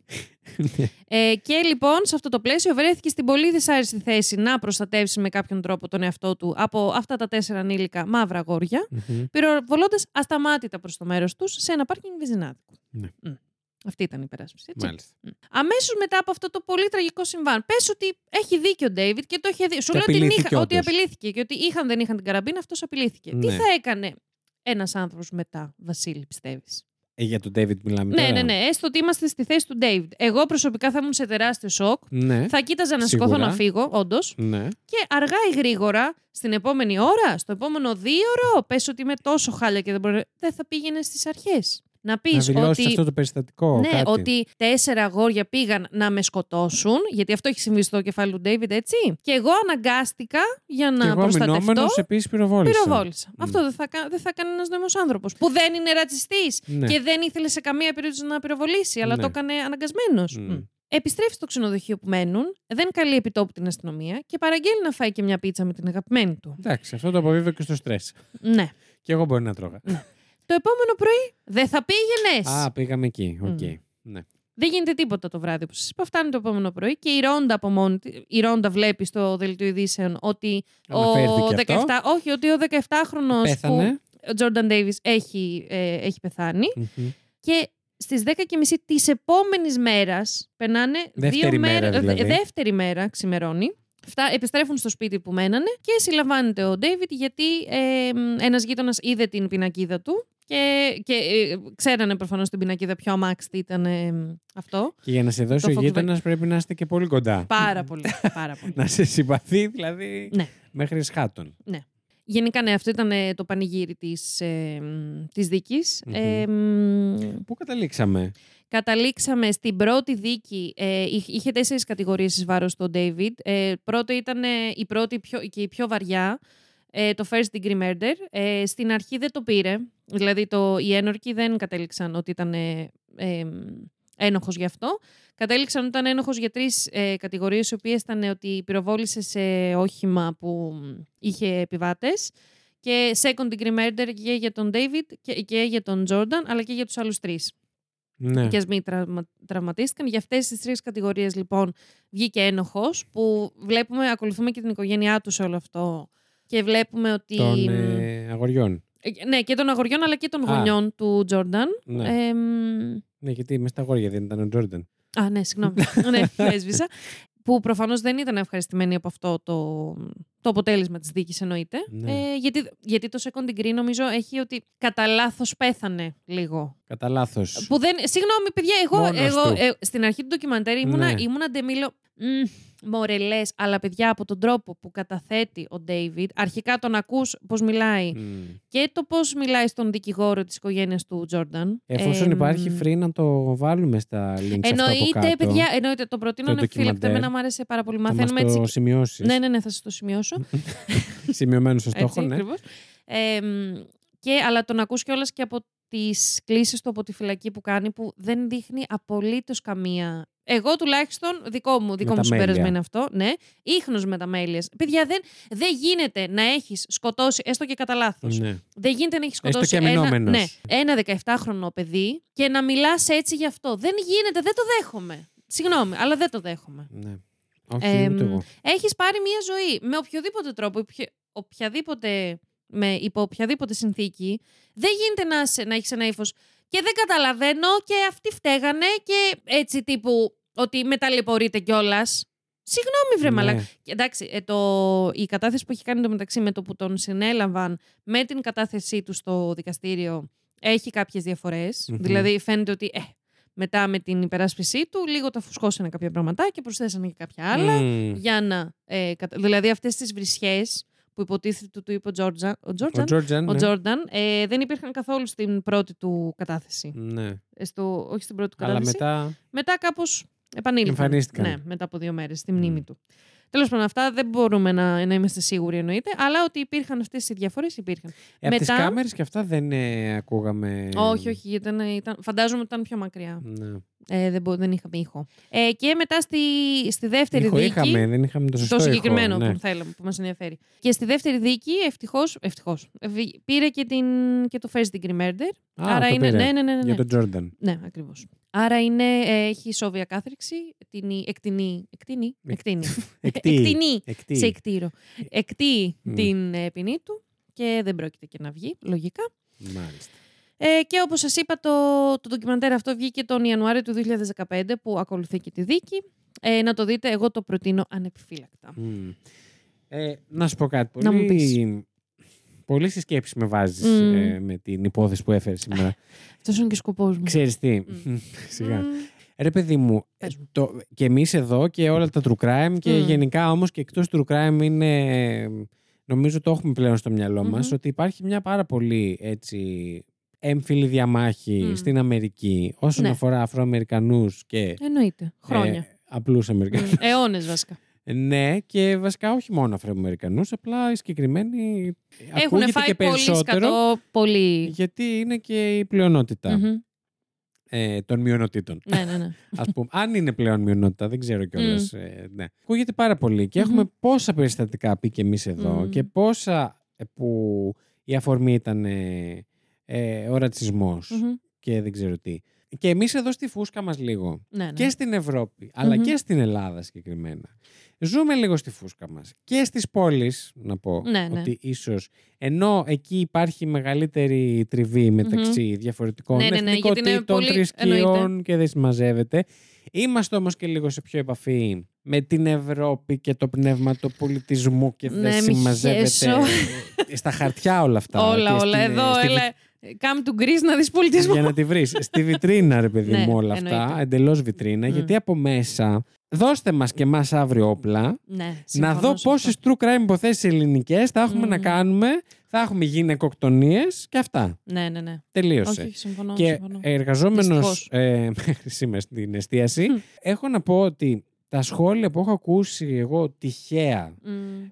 Ε, και λοιπόν, σε αυτό το πλαίσιο, βρέθηκε στην πολύ δυσάρεστη θέση να προστατεύσει με κάποιον τρόπο τον εαυτό του από αυτά τα τέσσερα ανήλικα μαύρα αγόρια, Μμμ. πυροβολώντας ασταμάτητα προς το μέρος τους σε ένα πάρκινγκ βυζινάδικο. Ναι. Μμ. Αυτή ήταν η υπεράσπιση. Έτσι. Μάλιστα. Αμέσως μετά από αυτό το πολύ τραγικό συμβάν, πες ότι έχει δίκιο ο Ντέιβιτ και το είχε δει. Σου Και λέω ότι, απειλήθηκε είχα, ότι όντως. απειλήθηκε και ότι είχαν δεν είχαν την καραμπίνα, αυτός απειλήθηκε. Τι Ναι. θα έκανε ένας άνθρωπος μετά, Βασίλη, πιστεύεις; Ε, για τον David μιλάμε Ναι, τώρα. ναι, ναι. Έστω ότι είμαστε στη θέση του Ντέιβιτ. Εγώ προσωπικά θα ήμουν σε τεράστιο σοκ. Ναι. Θα κοίταζα να Σίγουρα. σηκώθω να φύγω, όντως. ναι. Και αργά ή γρήγορα, στην επόμενη ώρα, στο επόμενο δίωρο, πες ότι είμαι τόσο χάλια και δεν μπορεί. Δεν θα πήγαινε στις αρχές. Να πεις Να δηλώσεις ότι. αυτό το περιστατικό. Ναι, κάτι. ότι τέσσερα αγόρια πήγαν να με σκοτώσουν, γιατί αυτό έχει συμβεί στο κεφάλι του Ντέιβιντ, έτσι. Και εγώ αναγκάστηκα για να Και εγώ προστατευτώ. αμυνόμενος επίσης πυροβόλησα. Πυροβόλησα. Μμ. Αυτό δεν θα, κα- δεν θα κάνει ένας νόμιμος άνθρωπος. Που δεν είναι ρατσιστής Ναι. και δεν ήθελε σε καμία περίπτωση να πυροβολήσει, αλλά Ναι. το έκανε αναγκασμένος. Μμ. Επιστρέφει στο ξενοδοχείο που μένουν, δεν καλεί επιτόπου την αστυνομία και παραγγέλνει να φάει και μια πίτσα με την αγαπημένη του. Εντάξει, αυτό το αποδίδω και στο στρες. Ναι. Και εγώ μπορεί να έτρωγα. Το επόμενο πρωί δεν θα πήγαινες. Α, πήγαμε εκεί. Οκ. Μμ. Ναι. Δεν γίνεται τίποτα το βράδυ, όπως σας είπα. Φτάνει το επόμενο πρωί και η Ρόντα από μόνη τη- η Ρόντα βλέπει στο δελτίο ειδήσεων ότι ο, Αναφέρθηκε 17, αυτό. όχι, ότι ο 17χρονο Πέθανε. ο Τζόρνταν Ντέιβι έχει, ε, έχει πεθάνει. Μμμ. Και στις 10.30 της επόμενης μέρας περνάνε Δεύτερη δύο μέρα, μέρες- δηλαδή. ε, Δεύτερη μέρα ξημερώνει. Αυτά επιστρέφουν στο σπίτι που μένανε και συλλαμβάνεται ο Ντέιβιτ γιατί ε, ένας γείτονας είδε την πινακίδα του και, και ε, ξέρανε προφανώς την πινακίδα πιο αμάξτη ήταν ε, αυτό. Και για να σε δώσει Το ο Volkswagen. γείτονας πρέπει να είστε και πολύ κοντά. Πάρα πολύ. πάρα πολύ. να σε συμπαθεί δηλαδή Ναι. μέχρι σχάτων. Γενικά, ναι, αυτό ήταν ε, το πανηγύρι της, ε, μ, της δίκης. Μμμ. Ε, μ, Πού καταλήξαμε; καταλήξαμε στην πρώτη δίκη. Ε, είχε- είχε τέσσερις κατηγορίες εις βάρος του David. Ε, πρώτο ήταν ε, η πρώτη πιο, και η πιο βαριά, ε, το first degree murder. Ε, στην αρχή δεν το πήρε. Δηλαδή το, οι ένορκοι δεν κατέληξαν ότι ήταν ε, ε, ένοχος γι' αυτό. Κατέληξαν ότι ήταν ένοχος για τρεις ε, κατηγορίες, οι οποίες ήταν ότι πυροβόλησε σε όχημα που είχε επιβάτες και second degree murder και για τον David και, και για τον Jordan, αλλά και για τους άλλους τρεις Ναι. και ας μην τραυμα- τραυματίστηκαν. Για αυτές τις τρεις κατηγορίες, λοιπόν, βγήκε ένοχος, που βλέπουμε, ακολουθούμε και την οικογένειά του σε όλο αυτό. Και βλέπουμε ότι. Των ε, αγοριών. Ε, Ναι, και των αγοριών αλλά και των Α. γονιών του Τζόρνταν. Ναι. Εμ, ναι, γιατί μες στα αγόρια δεν ήταν ο Τζόρνταν. Α, ναι, συγγνώμη. ναι, έσβησα. Που προφανώς δεν ήταν ευχαριστημένοι από αυτό το, το αποτέλεσμα της δίκης, εννοείται. Ναι. Ε, γιατί, γιατί το second degree νομίζω έχει ότι κατά λάθος πέθανε λίγο. Κατά λάθος. Που δεν. Συγγνώμη, παιδιά, εγώ, Μόνος εγώ του. ε, στην αρχή του ντοκιμαντέρ ήμουνα, Ναι. ήμουνα ντεμίλο. Μορελές, αλλά παιδιά από τον τρόπο που καταθέτει ο Ντέιβιντ, αρχικά τον ακούς πώς μιλάει και το πώς μιλάει στον δικηγόρο της οικογένειας του Τζόρνταν. Εφόσον Εμ, υπάρχει free να το βάλουμε στα links αυτό από Εννοείται, κάτω. παιδιά, εννοείται. Το προτείνω Το ανεπιφύλακτα. ντοκιμαντέρ. Εμένα μου άρεσε πάρα πολύ. Θα μας Μαθαίνουμε το έτσι. σημειώσεις. Ναι, ναι, ναι, θα σας το σημειώσω. Σημειωμένος στο στόχο, Έτσι, ναι. ακριβώς. Ε, μ, και, αλλά τον ακούς κιόλας και από τις κλήσεις του από τη φυλακή που κάνει που δεν δείχνει απολύτως καμία... Εγώ τουλάχιστον, δικό μου, δικό τα μου συμπέρασμα μέλια. είναι αυτό, ναι, ίχνος με τα μέλιες. Παιδιά, δεν, δεν γίνεται να έχεις σκοτώσει, έστω και κατά λάθος. ναι. Δεν γίνεται να έχεις Έστω σκοτώσει και ένα, αμυνόμενος. ναι, ένα 17χρονο παιδί και να μιλάς έτσι γι' αυτό. Δεν γίνεται, δεν το δέχομαι. Συγγνώμη, αλλά δεν το δέχομαι. ναι. Όχι, Εμ, ούτε εγώ. Έχεις πάρει μία ζωή με οποιοδήποτε τρόπο, οποιο- οποιαδήποτε, με, υπό οποιαδήποτε συνθήκη. Δεν γίνεται να, σε- να έχεις ένα ύφος και δεν καταλαβαίνω και αυτοί φταίγανε και έτσι τύπου ότι με ταλαιπωρείτε κιόλας. Συγγνώμη, βρε Ναι. μαλάκα. Και Εντάξει, ε, το, η κατάθεση που έχει κάνει το μεταξύ με το που τον συνέλαβαν με την κατάθεσή του στο δικαστήριο έχει κάποιες διαφορές. Μμμ. Δηλαδή φαίνεται ότι ε, μετά με την υπεράσπιση του λίγο τα φουσκώσανε κάποια πραγματάκια και προσθέσανε και κάποια άλλα Μμμ. για να. Ε, κατα- δηλαδή αυτές τις βρισιές που υποτίθεται του, του είπε ο Τζόρτζαν, ο Ο Τζόρτζαν, Τζόρτζαν. ο ναι. Τζόρνταν, ε, δεν υπήρχαν καθόλου στην πρώτη του κατάθεση. Ναι. Ε, Στο, όχι στην πρώτη του Αλλά κατάθεση. μετά. Μετά κάπως επανήλθαν. Εμφανίστηκαν. Ναι, μετά από δύο μέρες στη μνήμη του. Τέλος πάντων, αυτά δεν μπορούμε να, να είμαστε σίγουροι εννοείται, αλλά ότι υπήρχαν αυτές οι διαφορές υπήρχαν. Ε, από τις Μετά- κάμερες και αυτά δεν ε, ακούγαμε. Όχι, όχι, γιατί ήταν, ήταν, φαντάζομαι ότι ήταν πιο μακριά. Ναι. Ε, δεν, μπο- δεν είχαμε ήχο. Ε, και μετά στη, στη δεύτερη Ήχο δίκη. είχαμε, δεν είχαμε το σωστό το ήχο, συγκεκριμένο ναι. που θέλαμε, που μας ενδιαφέρει. Και στη δεύτερη δίκη, ευτυχώς, ευτυχώς βι- πήρε και, την, και το first degree murder. Α, Άρα το είναι. πήρε. Ναι, ναι, ναι. ναι, Για ναι. τον Τζόρνταν. Ναι, ακριβώς. Άρα είναι, ε, έχει σόβια κάθριξη, εκτινή, εκτινή, εκτινή, εκτινή. Εκτεί. Εκτινή, Εκτεί. σε εκτήρω. Εκτεί Μμ. την ε, ποινή του και δεν πρόκειται και να βγει, λογικά. Μάλιστα. Ε, και όπως σας είπα, το, το ντοκιμαντέρ αυτό βγήκε τον Ιανουάριο του 2015 που ακολουθεί και τη δίκη. Ε, να το δείτε, εγώ το προτείνω ανεπιφύλακτα. Μμ. Ε, να σου πω κάτι. Να μου Πολύ, πολύ στη σκέψη με βάζεις Μμ. ε, με την υπόθεση που έφερες σήμερα. Αυτός είναι και σκοπός μου. Ξέρεις τι; Μμ. Σιγά. Μμ. Ρε παιδί μου, Πες ε, το, και εμείς εδώ και όλα τα true crime και Μμ. γενικά όμως και εκτός true crime είναι, νομίζω το έχουμε πλέον στο μυαλό μας, Μμμ. ότι υπάρχει μια πάρα πολύ έτσι έμφυλη διαμάχη Μμ. στην Αμερική όσον Ναι. αφορά Αφροαμερικανούς και Εννοείται. Χρόνια. ε, απλούς Αμερικανούς. Μμ. Αιώνες βασικά. Ναι, και βασικά όχι μόνο Αφροαμερικανούς, απλά οι συγκεκριμένοι Έχουν ακούγεται φάει και πολύ περισσότερο σκατό, πολύ. γιατί είναι και η πλειονότητα Μμμ. ε, των μειονοτήτων. Ναι, ναι, ναι. Ας πούμε, αν είναι πλέον μειονότητα, δεν ξέρω κιόλας. Ε, ναι. Ακούγεται πάρα πολύ και Μμμ. έχουμε πόσα περιστατικά πει και εμείς εδώ Μμμ. και πόσα ε, που η αφορμή ήταν ε, ε, ο ρατσισμός Μμμ. και δεν ξέρω τι. Και εμείς εδώ στη φούσκα μας λίγο Ναι, ναι. και στην Ευρώπη αλλά Μμμ. και στην Ελλάδα συγκεκριμένα. Ζούμε λίγο στη φούσκα μας και στις πόλεις, να πω Ναι, ναι. ότι ίσως ενώ εκεί υπάρχει μεγαλύτερη τριβή μεταξύ διαφορετικών Ναι, ναι, ναι, γιατί είναι εθνικότητων, πολύ- θρησκειών και δεν συμμαζεύεται. Είμαστε όμως και λίγο σε πιο επαφή με την Ευρώπη και το πνεύμα του πολιτισμού και Ναι, δεν μη συμμαζεύεται χέσω. ε, στα χαρτιά όλα αυτά. όλα, και όλα. στην- Εδώ, στη έλα. Come to Greece να δεις πολιτισμό. για να τη βρεις. Στη βιτρίνα, ρε παιδί Ναι, μου, όλα αυτά. εννοείται. Εντελώς βιτρίνα. Μμ. Γιατί από μέσα. Δώστε μας και εμάς αύριο όπλα. Ναι, να συμφωνώ δω σε πόσες αυτό. true crime υποθέσεις ελληνικές θα έχουμε Μμ. να κάνουμε. Θα έχουμε γυναικοκτονίε και αυτά. Ναι, ναι, ναι. Τελείωσε. Όχι, όχι, συμφωνώ. και συμφωνώ. εργαζόμενος Δυστυχώς. ε, μέχρι σήμερα στην εστίαση, Μμ. έχω να πω ότι τα σχόλια που έχω ακούσει εγώ τυχαία Μμ.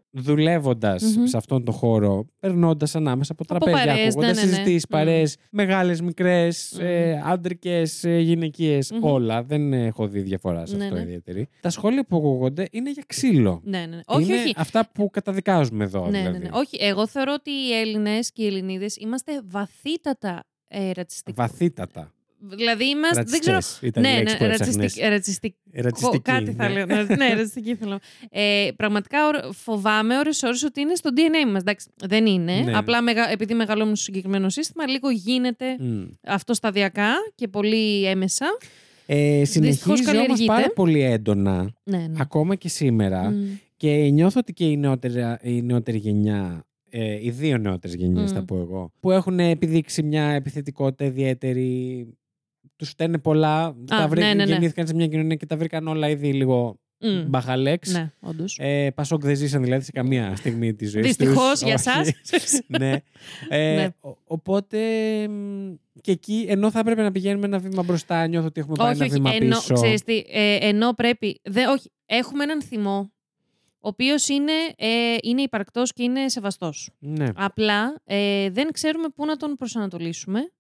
δουλεύοντας Μμμ. σε αυτόν τον χώρο, περνώντας ανάμεσα από Από τραπέζια, παρέες, ακούγοντας ναι, ναι, ναι. συζητήσεις, Μμ. παρέες, μεγάλες, μικρές, Μμ. ε, άντρικες, ε, γυναικείες, Μμμ. όλα. Δεν έχω δει διαφορά σε Ναι, αυτό ναι. ιδιαίτερη. Τα σχόλια που ακούγονται είναι για ξύλο. Ναι, ναι, ναι. Όχι, είναι όχι. αυτά που καταδικάζουμε εδώ. Ναι, δηλαδή. ναι, ναι. Όχι, εγώ θεωρώ ότι οι Έλληνες και οι Ελληνίδες είμαστε βαθύτατα ε, ρατσιστικοί. Βαθύτατα. Δηλαδή είμαστε. Δεν ξέρω. Ρατσιστές ήταν η Ναι, λέξη που ναι, έψαχνες. ρατσιστικ, ρατσιστικ, Ρατσιστική. Κάτι θα ναι. λέω. Ναι, ναι, ρατσιστική θέλω. Ε, πραγματικά ορ- φοβάμαι ώρες ώρες ότι είναι στο DNA μας. Εντάξει, δεν είναι. Ναι. Απλά μεγα, επειδή μεγαλώνουμε στο συγκεκριμένο σύστημα, λίγο γίνεται Μμ. αυτό σταδιακά και πολύ έμεσα. Ε, συνεχίζει όμως καλλιεργείται. πάρα πολύ έντονα, Ναι, ναι. ακόμα και σήμερα. Μμ. Και νιώθω ότι και η νεότερη, η νεότερη γενιά, ε, οι δύο νεότερες γενιές Μμ. θα πω εγώ, που έχουν επιδείξει μια επιθετικότητα ιδιαίτερη, τους φταίνε πολλά, τα βρή- ναι, ναι, ναι. γεννήθηκαν σε μια κοινωνία και τα βρήκαν όλα ήδη λίγο Μμ. μπαχαλέξ. Ναι, όντως. Ε, Πασόκ δεν ζήσαν δηλαδή σε καμία στιγμή της ζωής Δυστυχώς τους. για Όχι. εσάς. ναι. Ε, Ναι. ο- οπότε μ, και εκεί ενώ θα έπρεπε να πηγαίνουμε ένα βήμα μπροστά νιώθω ότι έχουμε πάει όχι, ένα όχι. βήμα Ενώ, πίσω. ξέρεις τι, ε, ενώ πρέπει. Δε, όχι, έχουμε έναν θυμό, ο οποίος είναι, ε, είναι υπαρκτός και είναι σεβαστός. Ναι. Απλά ε, δεν ξέρουμε πού να τον προσανατολίσουμε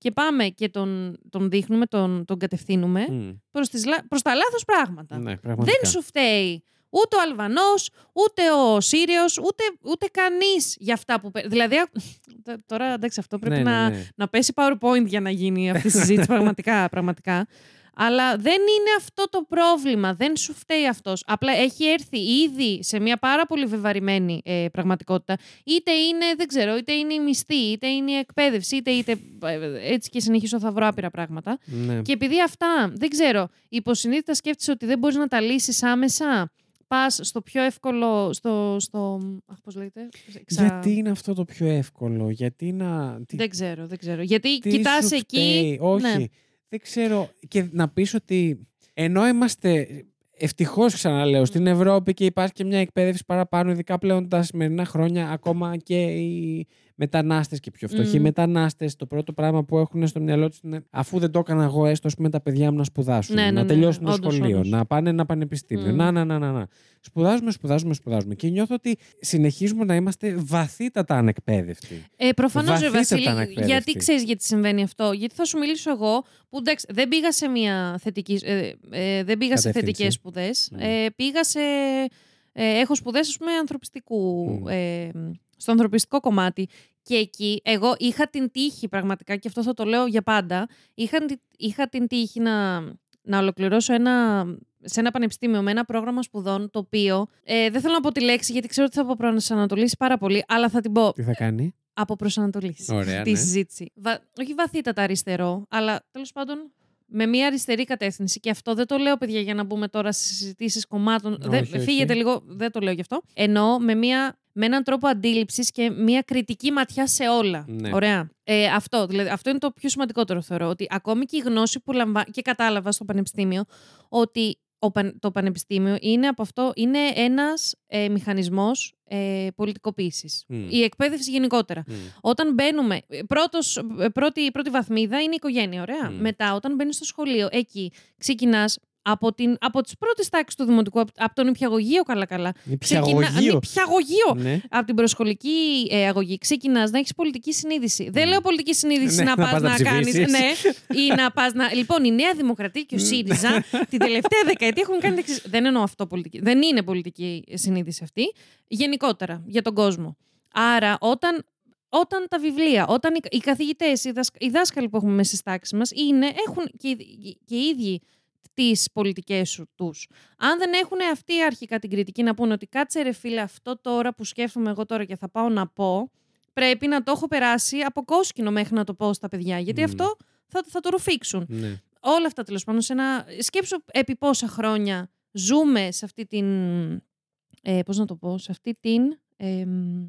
και πάμε και τον, τον δείχνουμε, τον, τον κατευθύνουμε Μμ. προς, τις, λα- προς τα λάθος πράγματα. ναι, πραγματικά. δεν σου φταίει ούτε ο Αλβανός, ούτε ο Σύριος, ούτε, ούτε κανείς για αυτά που... πε- Δηλαδή, α- τ- τώρα εντάξει αυτό πρέπει Ναι, ναι, να, ναι. να πέσει PowerPoint για να γίνει αυτή η συζήτηση πραγματικά, πραγματικά. Αλλά δεν είναι αυτό το πρόβλημα. Δεν σου φταίει αυτός. Απλά έχει έρθει ήδη σε μια πάρα πολύ βεβαρημένη ε, πραγματικότητα. Είτε είναι, δεν ξέρω, είτε είναι η μισθή, είτε είναι η εκπαίδευση, είτε, είτε ε, έτσι και συνεχίσω θα βρω άπειρα πράγματα. Ναι. Και επειδή αυτά, δεν ξέρω, υποσυνείδητα σκέφτεσαι ότι δεν μπορείς να τα λύσεις άμεσα, πας στο πιο εύκολο. Στο. στο αχ, πώς λέγεται. Ξα- Γιατί είναι αυτό το πιο εύκολο, γιατί να... τι- Δεν ξέρω, δεν ξέρω. Γιατί τι κοιτάς σου εκεί. φταίει, Όχι, Ναι. Δεν ξέρω. Και να πεις ότι ενώ είμαστε ευτυχώς ξαναλέω στην Ευρώπη και υπάρχει και μια εκπαίδευση παραπάνω, ειδικά πλέον τα σημερινά χρόνια, ακόμα και οι μετανάστες και πιο φτωχοί Μμ. μετανάστες. Το πρώτο πράγμα που έχουν στο μυαλό τους είναι αφού δεν το έκανα εγώ, έστω ας πούμε, τα παιδιά μου να σπουδάσουν, Ναι, ναι, να ναι, τελειώσουν το όντως, σχολείο, όντως. να πάνε ένα πανεπιστήμιο. Μμ. Να, να, να, να, να. Σπουδάζουμε, σπουδάζουμε, σπουδάζουμε. Και νιώθω ότι συνεχίζουμε να είμαστε βαθύτατα ανεκπαίδευτοι. Ε, Προφανώς, Βαθύτατα Βασίλη. ανεκπαίδευτη. Γιατί ξέρεις γιατί συμβαίνει αυτό; Γιατί θα σου μιλήσω εγώ, που εντάξει, δεν πήγα σε μια θετική. Ε, ε, δεν πήγα σε Κατεύθυνση. θετικές σπουδές. Μμ. Ε, πήγα σε. Ε, έχω σπουδές, ας πούμε, ανθρωπιστικού. Μμ. Ε, στο ανθρωπιστικό κομμάτι. Και εκεί εγώ είχα την τύχη πραγματικά, και αυτό θα το λέω για πάντα, είχα, την- είχα την τύχη να, να ολοκληρώσω ένα, σε ένα πανεπιστήμιο με ένα πρόγραμμα σπουδών, το οποίο ε, δεν θέλω να πω τη λέξη γιατί ξέρω ότι θα προσανατολίσει πάρα πολύ, αλλά θα την πω Τι θα κάνει; από προσανατολίσει Ωραία, τη ναι. συζήτηση. Βα... Όχι βαθύτατα αριστερό, αλλά τέλος πάντων με μια αριστερή κατεύθυνση. Και αυτό δεν το λέω, παιδιά, για να μπούμε τώρα στι συζητήσεις κομμάτων. Όχι, δεν... όχι. Φύγετε λίγο, δεν το λέω γι' αυτό. Εννοώ με, μια... με έναν τρόπο αντίληψης και μια κριτική ματιά σε όλα. Ναι. Ωραία. Ε, αυτό, δηλαδή, αυτό είναι το πιο σημαντικότερο, θεωρώ. Ότι ακόμη και η γνώση που λαμβάνω. και κατάλαβα στο πανεπιστήμιο ότι ο παν- το πανεπιστήμιο είναι από αυτό, είναι ένας ε, μηχανισμός ε, πολιτικοποίησης. Μμ. Η εκπαίδευση γενικότερα. Μμ. Όταν μπαίνουμε, ε, πρώτος, ε, πρώτη, πρώτη βαθμίδα είναι η οικογένεια, ωραία. Μμ. Μετά, όταν μπαίνεις στο σχολείο, εκεί ξεκινάς από, την, από τις πρώτες τάξεις του δημοτικού, από, από τον υπηαγωγείο καλά-καλά. Είναι Ξεκινά- πιαγωγείο. Ναι, πιαγωγείο. Ναι. Από την προσχολική ε, αγωγή ξεκινάς να έχεις πολιτική συνείδηση. Δεν Μμ. λέω πολιτική συνείδηση Ναι, να να πας πας να να, κάνει. ψηφίσεις. Ναι, ή να πας να. Λοιπόν, η Νέα Δημοκρατία και ο Μμ. ΣΥΡΙΖΑ την τελευταία δεκαετία έχουν κάνει. τα εξής. Δεν εννοώ αυτό πολιτική. Δεν είναι πολιτική συνείδηση αυτή. Γενικότερα για τον κόσμο. Άρα, όταν όταν τα βιβλία, όταν οι, οι καθηγητές, οι, δασ- οι δάσκαλοι που έχουμε μέσα στις τάξεις μας έχουν και, οι- και οι ίδιοι τις πολιτικές τους. Αν δεν έχουν αυτοί αρχικά την κριτική να πούνε ότι κάτσε ρε φίλε, αυτό τώρα που σκέφτομαι εγώ τώρα και θα πάω να πω, πρέπει να το έχω περάσει από κόσκινο μέχρι να το πω στα παιδιά. Γιατί Μμ. αυτό θα, θα το ρουφήξουν. Ναι. Όλα αυτά τέλος πάντων σε ένα. Σκέψου επί πόσα χρόνια ζούμε σε αυτή την. Ε, πώς να το πω, σε αυτή την. εμ,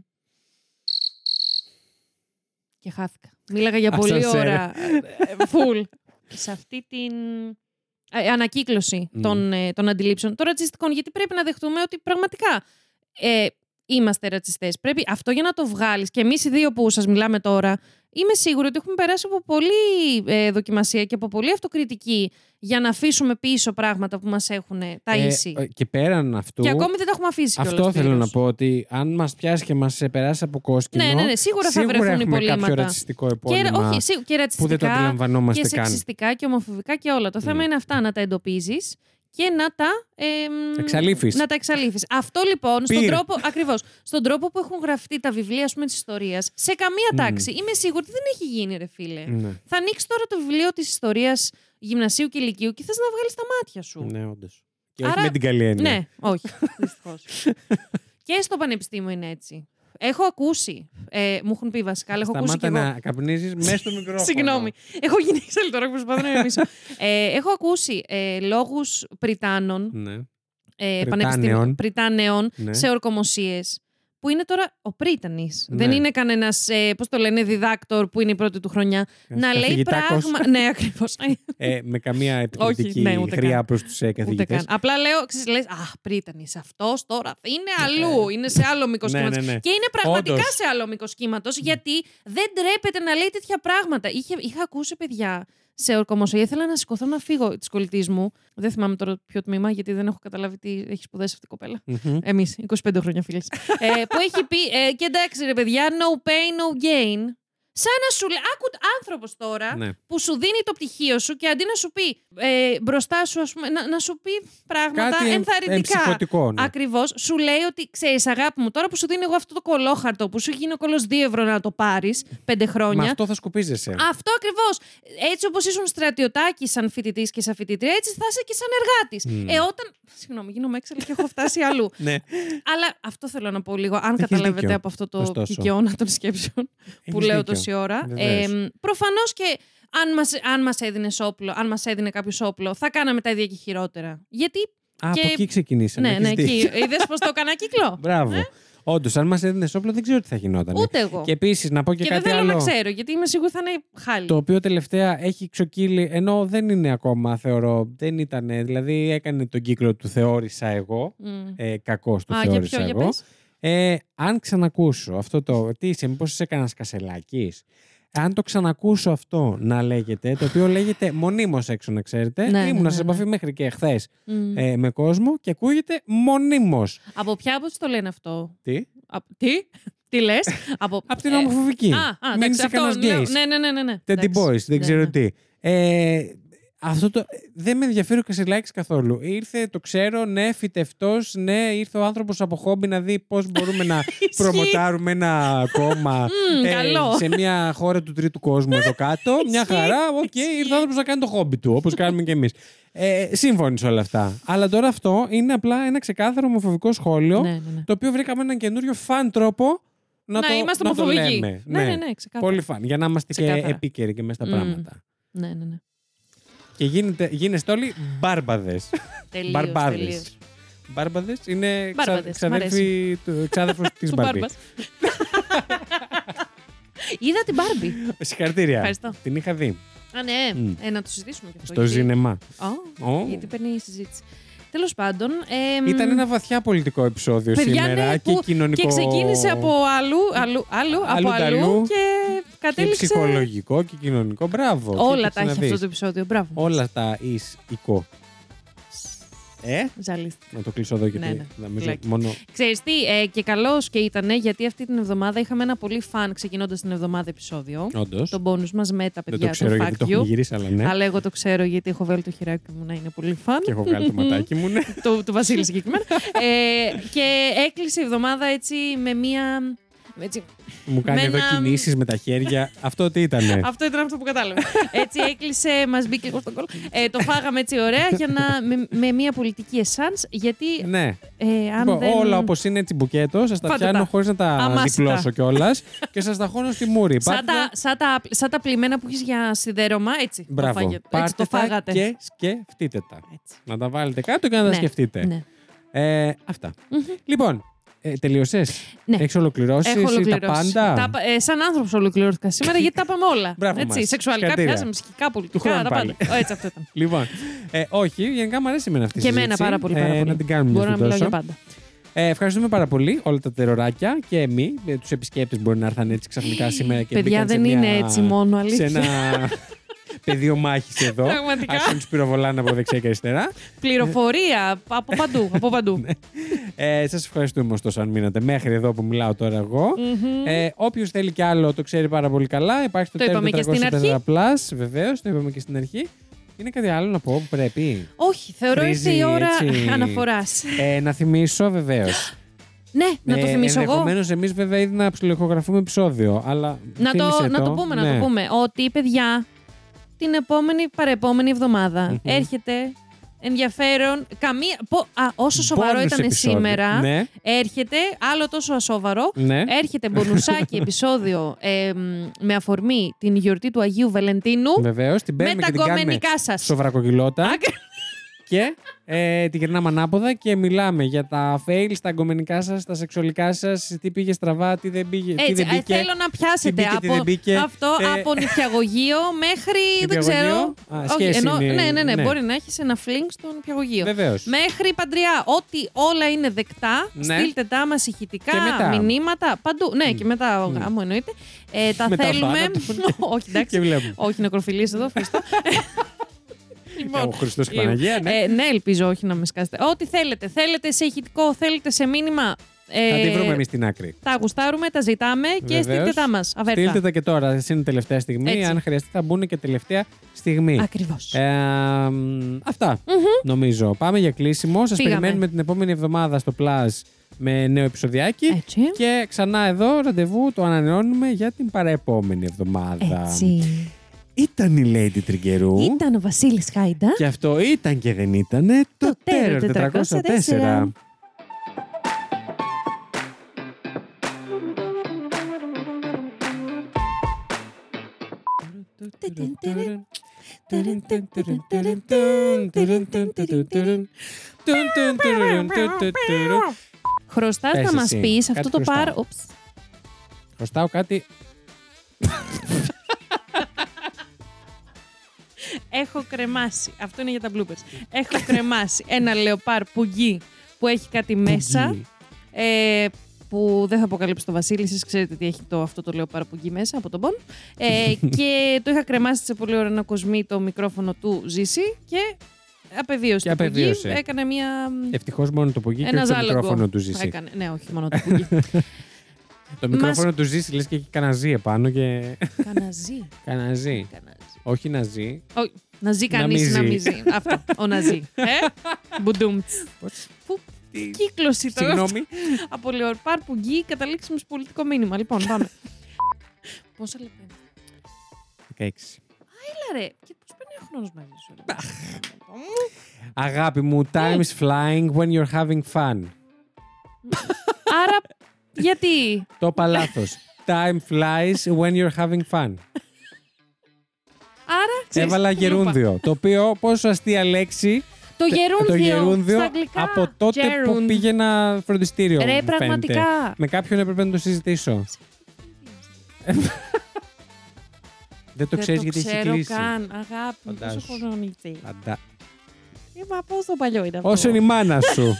και χάθηκα. Μίλαγα για πολύ Ασανσέρ. ώρα. Φουλ. σε αυτή την ε, ανακύκλωση Μμ. των, ε, των αντιλήψεων των ρατσιστικών. Γιατί πρέπει να δεχτούμε ότι πραγματικά ε, είμαστε ρατσιστές. Πρέπει αυτό για να το βγάλεις και εμείς οι δύο που σας μιλάμε τώρα, είμαι σίγουρη ότι έχουμε περάσει από πολλή ε, δοκιμασία και από πολλή αυτοκριτική για να αφήσουμε πίσω πράγματα που μας έχουν ταΐσει. Ε, και πέραν αυτού. και ακόμη δεν τα έχουμε αφήσει Αυτό κιόλας θέλω να πλήρως. πω ότι αν μας πιάσει και μας περάσει από κόσκινο. Ναι, ναι, ναι, σίγουρα θα βρεθούν έχουμε κάποιο υπολείμματα. ρατσιστικό Και, επώνυμα όχι, σίγου- και που ρατσιστικά δεν το αντιλαμβανόμαστε και καν. σεξιστικά και ομοφοβικά και όλα. Το θέμα Ναι. είναι αυτά να τα εντοπίζεις και να τα. εμ, Εξαλείφεις. Να τα εξαλείφεις. Αυτό λοιπόν, στον Πυρ. τρόπο, ακριβώς, στον τρόπο που έχουν γραφτεί τα βιβλία ας πούμε, της ιστορίας, σε καμία Μμ. τάξη, είμαι σίγουρη ότι δεν έχει γίνει, ρε φίλε. Ναι, Θα ανοίξει τώρα το βιβλίο της ιστορίας γυμνασίου και ηλικίου και θες να βγάλεις τα μάτια σου. ναι όντως. Και Άρα- όχι με την καλή έννοια. Ναι, όχι, δυστυχώς. και στο πανεπιστήμιο είναι έτσι. Έχω ακούσει, ε, μου έχουν πει βασικά, αλλά έχω ακούσει και Σταμάτα εγώ. να καπνίζεις μέσα στο μικρόφωνο. Συγγνώμη. Έχω γίνει εξελιτόρα που προσπαθώ να ηρεμήσω. ε, έχω ακούσει ε, λόγους Πριτάνων, Ναι. ε, Πριτάνεων. πανεπιστήμιων, Πριτάνεων ναι. σε ορκομοσίες. Που είναι τώρα ο Πρίτανης. Ναι. Δεν είναι κανένας, ε, πώς το λένε, διδάκτορ που είναι η πρώτη του χρονιά. να λέει Καθηγητάκος, πράγμα. ναι, ακριβώς. Ε, με καμία επικριτική ναι, ούτε χρειά καν. προς τους ε, Ούτε καθηγητές. καν. Απλά λέω, ξέρεις, λες, Αχ, Πρίτανης, αυτός τώρα είναι αλλού. είναι σε άλλο μήκος Ναι, κύματος. ναι, ναι. Και είναι πραγματικά Όντως. σε άλλο μήκος κύματος, γιατί δεν τρέπεται να λέει τέτοια πράγματα. Είχε, είχα ακούσει παιδιά σε ορκομοσία. Ήθελα να σηκωθώ να φύγω της κολλητής μου. Δεν θυμάμαι τώρα ποιο τμήμα, γιατί δεν έχω καταλάβει τι έχει σπουδάσει αυτή η κοπέλα. Μμμ. Εμείς, 25 χρόνια φίλες. ε, που έχει πει, ε, και εντάξει ρε παιδιά, no pain, no gain. Σαν να σου λέει, άκου άνθρωπος τώρα ναι. που σου δίνει το πτυχίο σου και αντί να σου πει ε, μπροστά σου, ας πούμε, να, να σου πει πράγματα Κάτι ενθαρρυντικά. Ναι. Ακριβώς, σου λέει ότι ξέρεις, αγάπη μου, τώρα που σου δίνει εγώ αυτό το κολόχαρτο που σου γίνει ο κολό 2 ευρώ να το πάρεις πέντε χρόνια. Με αυτό θα σκουπίζεσαι. Αυτό ακριβώς. Έτσι όπως ήσουν στρατιωτάκι σαν φοιτητής και σαν φοιτήτρια, έτσι θα είσαι και σαν εργάτης. Mm. Ε, όταν. Συγγνώμη, γίνομαι έξαλλη και έχω φτάσει αλλού. ναι. Αλλά αυτό θέλω να πω λίγο, αν Έχεις καταλάβετε δίκιο. από αυτό το Ωστόσο. των σκέψεων που λέω τόσο 20 ώρα. Ε, Προφανώς και αν μας αν μας όπλο, αν έδινε κάποιος όπλο, θα κάναμε τα ίδια και χειρότερα. Γιατί... Α, και... από εκεί ξεκινήσαμε. Ναι, ναι, εκεί. Είδες πως το έκανα κύκλο; Μπράβο. Ε? Όντως, αν μας έδινες όπλο, δεν ξέρω τι θα γινόταν. Ούτε εγώ. Και επίσης να πω και, και κάτι δεν θέλω να ξέρω, γιατί είμαι σίγουρη θα είναι χάλι. Το οποίο τελευταία έχει ξοκύλει, ενώ δεν είναι ακόμα, θεωρώ. Δεν ήταν. Δηλαδή, έκανε τον κύκλο του, θεώρησα εγώ. Mm. Ε, Κακός του, θεώρησα για ποιο, εγώ. Για πες. Ε, αν ξανακούσω αυτό το. Τι είσαι, μήπως είσαι κανένας κασελάκι. Αν το ξανακούσω αυτό να λέγεται, το οποίο λέγεται μονίμως έξω, να ξέρετε. Ναι, ναι, Ήμουνα ναι, σε ναι. επαφή μέχρι και χθες Μμ. ε, με κόσμο και ακούγεται μονίμως. Από ποια άποψη το λένε αυτό; Τι; Α, τι; Τι λες; Από... Απ' την ε, ομοφοβική. Α, α, Μην εντάξει, είσαι αυτό, κανένα ναι, γκέις. Ναι, ναι, ναι, ναι. ναι. Teddy Εντάξει. Boys, δεν Ναι, ξέρω ναι. τι. Ε, αυτό το. Δεν με ενδιαφέρει ο Κασελάκης καθόλου. Ήρθε, το ξέρω, ναι, φυτευτός, ναι, ήρθε ο άνθρωπος από χόμπι να δει πώς μπορούμε να προμοτάρουμε ένα κόμμα Μμ, καλό. σε μια χώρα του τρίτου κόσμου εδώ κάτω. μια Ισχύει, χαρά, οκ, ήρθε ο άνθρωπος να κάνει το χόμπι του, όπως κάνουμε κι εμείς. Ε, σύμφωνοι σε όλα αυτά. Αλλά τώρα αυτό είναι απλά ένα ξεκάθαρο ομοφοβικό σχόλιο, Ναι, ναι, ναι. το οποίο βρήκαμε έναν καινούριο fun τρόπο να, Να το, είμαστε να το ομοφοβικοί. λέμε. Ναι, ναι, ναι, ξεκάθαρα. Πολύ fun. Για να είμαστε και Ξεκάθαρα. επίκαιροι και μέσα στα Μμ. πράγματα. Ναι, ναι, ναι. Και γίνετε, γίνεστε όλοι μπάρμπαδες. Τελείως, Μπαρμπάδε. τελείως. Μπάρμπαδες είναι ξα, Μπάρμπαδες, μ' ξαδέρφη του ξάδερφος της Του Μπάρμπη. Μπάρμπας. Είδα την Μπάρμπι. Συγχαρητήρια. Ευχαριστώ. Την είχα δει. Α, ναι. Μμ. Ε, να το συζητήσουμε και αυτό. Στο γιατί- Ζινεμά. Ω, Ω. Γιατί παίρνει η συζήτηση. Τέλος πάντων. εμ, Ήταν ένα βαθιά πολιτικό επεισόδιο παιδιά, σήμερα ναι, και που- κοινωνικό. Και ξεκίνησε από αλλού, αλλού, αλλού, Αλλού από αλλού ταλού και και κατέληξε. ψυχολογικό και κοινωνικό. Μπράβο. Όλα Κοίταξε τα να έχει δεις. αυτό το επεισόδιο. Μπράβο. Όλα τα εις οικό. Ε, Ζαλίστηκα. να το κλείσω εδώ γιατί Ναι, ναι. νομίζω Φυλάκι. μόνο. Ξέρεις τι, ε, και καλώ και ήταν γιατί αυτή την εβδομάδα είχαμε ένα πολύ φαν ξεκινώντας την εβδομάδα επεισόδιο. Όντως. Το bonus μας με τα Δεν παιδιά το ξέρω του γιατί το Fact έχουμε You. γυρίσει, αλλά ναι. Αλλά εγώ το ξέρω γιατί έχω βάλει το χειράκι μου να είναι πολύ φαν. Και έχω βγάλει το ματάκι μου, ναι. του, του Βασίλη συγκεκριμένα. ε, και έκλεισε η εβδομάδα έτσι με μία. Έτσι, Μου κάνει Με εδώ ένα- κινήσεις με τα χέρια. Αυτό τι ήτανε; Αυτό ήταν αυτό που κατάλαβα. Έτσι έκλεισε, μας μπήκε εγώ στον κόλλο. Ε, το φάγαμε έτσι ωραία για να, με, με μια πολιτική εσάνς, γιατί ναι. ε, αν Λοιπόν, δεν... Όλα όπως είναι έτσι μπουκέτο, σας τα Φάτε πιάνω τα. χωρίς να τα Αμάσιτα. διπλώσω κιόλας και σας τα χώνω στη μούρη. Σαν Πάρτε τα, σαν, τα, σαν τα πλημμένα που έχεις για σιδέρωμα, έτσι. Το, Μπράβο. φάγε- έτσι Πάρτε το τα φάγατε. και σκεφτείτε τα. Έτσι. Να τα βάλετε κάτω και να τα Ναι, σκεφτείτε. Ναι. Ε, αυτά. Λοιπόν, ε, τελείωσες; Ναι. Έχεις ολοκληρώσεις Έχω εσύ τα ολοκληρώσεις. πάντα; Τα, πα- ε, σαν άνθρωπος ολοκληρώθηκα σήμερα γιατί τα είπαμε όλα. Μπράβο έτσι, μας. σεξουαλικά Συγχαρητήρια. πιάσαμε, ψυχικά, Του πολιτικά, χρόνου τα πάλι. πάντα. Ω, έτσι αυτό ήταν. Λοιπόν, ε, όχι, γενικά μου αρέσει εμένα αυτή η Και συζήτηση. εμένα πάρα πολύ. Πάρα Ε, πολύ. να την κάνουμε Μπορώ μια να μιλάω τόσο. για πάντα. Ε, ευχαριστούμε πάρα πολύ όλα τα τεροράκια και εμείς. Ε, Τους επισκέπτες μπορεί να έρθουν έτσι ξαφνικά σήμερα και Παιδιά μπήκαν σε δεν μια- είναι έτσι μόνο, Σε αλήθεια. ένα πεδίο μάχης εδώ. Πραγματικά. Άρχισαν τους πυροβολάνε από δεξιά και αριστερά. Πληροφορία από παντού. Από παντού. Ε, Σας ευχαριστούμε ωστόσο αν μείνατε μέχρι εδώ που μιλάω τώρα εγώ. Μμμ. Ε, Όποιος θέλει κι άλλο το ξέρει πάρα πολύ καλά. Υπάρχει το, Το είπαμε και στην αρχή. Plus, βεβαίως, το είπαμε και στην αρχή. Είναι κάτι άλλο να πω που πρέπει; Όχι, θεωρώ ήρθε η Χρήζει, ώρα έτσι. αναφοράς. Ε, να θυμίσω βεβαίως. Ναι, να το θυμίσω εγώ. Ενδεχομένως εμείς βέβαια ήδη να ψιλοεχογραφούμε επεισόδιο. Αλλά Να το, θύμισε να το πούμε, να Ναι. το πούμε. Ότι, παιδιά, την επόμενη παρεπόμενη εβδομάδα Μμμ. έρχεται ενδιαφέρον. Καμία, πο- α, όσο σοβαρό Bonus ήταν επεισόδιο. σήμερα, Ναι, έρχεται άλλο τόσο ασόβαρο. ναι. Έρχεται μπονουσάκι επεισόδιο ε, μ, με αφορμή την γιορτή του Αγίου Βαλεντίνου. Βεβαίως. Την Με παίρνουμε τα και την κάνουμε κομμενικά σας. σοβρακοκυλώτα. Και ε, την γυρνάμε ανάποδα και μιλάμε για τα fail στα αγκομενικά σας, τα σεξουαλικά σας, τι πήγε στραβά, τι δεν πήγε. τι Έτσι, δεν ε, μπήκε. θέλω να πιάσετε μπήκε, τι από δεν μπήκε. αυτό Ε, από νηπιαγωγείο μέχρι. δεν Νηπιαγωγείο; ξέρω. Α, Όχι, σχέση ενώ- είναι- ναι, ναι, ναι, ναι. Μπορεί να έχεις ένα φλινγκ στο νηπιαγωγείο. Βεβαίως. Μέχρι παντριά, ό,τι όλα είναι δεκτά, Ναι. στείλτε τα μας ηχητικά, Και μετά. μηνύματα, παντού. Ναι, και μετά ο Μμ. γάμο εννοείται. Ε, τα Μετά θέλουμε. θάνατο. Όχι, εντάξει. Και βλέπουμε. όχι νεκροφιλίες εδώ, ευχαριστώ. Λοιπόν, Ο Χριστός και η ε, Παναγία, ναι. ε, ναι, ελπίζω όχι να με σκάσετε. Ό,τι θέλετε. Θέλετε σε ηχητικό, θέλετε σε μήνυμα. Ε, Θα τη βρούμε εμείς στην άκρη. Τα γουστάρουμε, τα ζητάμε και Βεβαίως. στείλτε τα μας. Αβέρτα. Στείλτε τα και τώρα. Εσύ είναι τελευταία στιγμή. Έτσι. Αν χρειαστεί, θα μπουν και τελευταία στιγμή. Ακριβώς. Ε, μ, αυτά νομίζω. Πάμε για κλείσιμο. Σας Φύγαμε. περιμένουμε την επόμενη εβδομάδα στο Plus με νέο επεισοδιάκι. Έτσι. Και ξανά εδώ ραντεβού το ανανεώνουμε για την παραεπόμενη εβδομάδα. Έτσι. Ήταν η Lady Τριγκερού. Ήταν ο Βασίλης Χάιντα. Και αυτό ήταν και δεν ήταν το, Το Terror Terror 404. 404. Χρωστάς Πες να μας εσύ. πεις Κάτι αυτό το χρωστάω. πάρ. Οψ. Χρωστάω κάτι. Έχω κρεμάσει. Αυτό είναι για τα bloopers. Έχω κρεμάσει ένα λεοπάρ πουγγί που έχει κάτι μέσα. Πουγγί. Ε, που δεν θα αποκαλύψω το Βασίλη, εσείς ξέρετε τι έχει το, αυτό το λέω παραπουγγί μέσα από τον πόν. Ε, και το είχα κρεμάσει σε πολύ ωραίο ένα κοσμί το μικρόφωνο του Ζήση και απεβίωσε Και το πουγγί. απεβίωσε. Έκανε μια... Ευτυχώς μόνο το πουγγί και Ένα όχι το ζάλογο. μικρόφωνο του ζήσει. Έκανε. Ναι, όχι μόνο το πουγγί. Το μικρόφωνο του ζήσει λες και έχει κανένα ζή επάνω και. Καναζί. κανένα ζή. Καναζί. Όχι να ζει. Όχι, να ζει Να κανείς μη να ζει. μην ζει. Αυτό. Ο να ζει. Ε; Μπουντούμτς. Πώς- Πού Τι- κύκλωση τώρα. Συγγνώμη. Από λεωρπάρ που γκί καταλήξουμε σε πολιτικό μήνυμα. Λοιπόν, πάμε. Πόσα λεπτά είναι; 16. Έλα ρε. Και πώς παίρνει ο χρόνος μαζί σου. ρε. Αγάπη μου, time is flying when you're having fun. Άρα, γιατί; Το είπα λάθος. Time flies when you're having fun. Άρα, ξέρεις, Έβαλα λούπα. γερούντιο. Το οποίο πόσο αστεία λέξη. Το γερούντιο. Το γερούντιο στα αγγλικά. από τότε που Gerund. πήγαινα φροντιστήριο. Ρε, μου φαίνεται. πραγματικά. Με κάποιον έπρεπε να το συζητήσω. Δεν το Δεν ξέρεις γιατί έχει ξέρω κλείσει. καν. Αγάπη, μου, πόσο Φαντάσου. χρόνο είσαι. Φαντα- Ε, μα πόσο παλιό είναι αυτό. Όσο είναι η μάνα σου.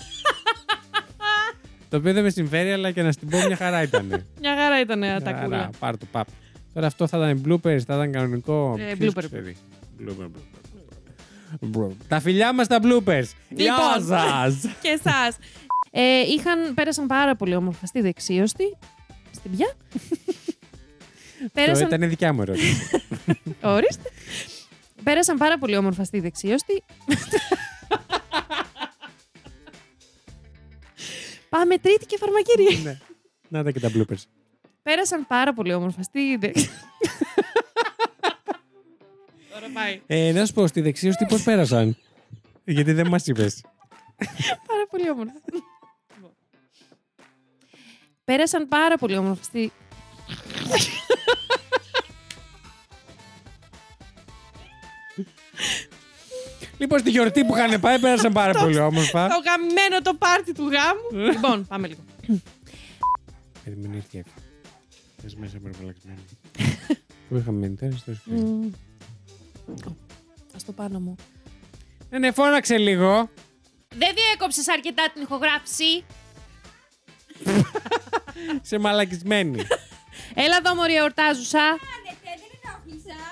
το οποίο δεν με συμφέρει, αλλά και να στην πω μια χαρά ήταν. Μια χαρά ήταν τα κούλα. Πάρ το παπ. Τώρα αυτό θα ήταν bloopers, θα ήταν κανονικό. Ε, Ποιος blooper. ξέρει. Blooper, blooper. Bro. Τα φιλιά μας τα bloopers. Γεια Λοιπόν. σας. και εσά. Ε, είχαν, πέρασαν πάρα πολύ όμορφα στη δεξίωστη. Στην πια. Αυτό πέρασαν, ήταν δικιά μου ερώτηση. ορίστε. Πέρασαν πάρα πολύ όμορφα στη δεξίωστη. Πάμε τρίτη και φαρμακήρια. Ναι. Να τα και τα bloopers. Πέρασαν πάρα πολύ όμορφα στη δεξίωστη. Τώρα πάει. Ε, να σου πω, στη δεξίωστη πώς πέρασαν; Γιατί δεν μας είπες. Πάρα πολύ όμορφα. Πέρασαν πάρα πολύ όμορφα στη... Λοιπόν, στη γιορτή που είχαν πάει πέρασαν πάρα πολύ όμορφα. Το γαμμένο το πάρτι του γάμου. λοιπόν, πάμε λίγο. Ερμηνεύτηκε. Πες μέσα υπερβολαξμένη. Πού είχαμε μείνει τώρα, στο σπίτι. Μμμ. Ας το πάνω μου. Ναι, ναι, φώναξε λίγο. Δεν διέκοψες αρκετά την ηχογράφηση. Σε μαλακισμένη. Έλα εδώ, μωρή εορτάζουσα.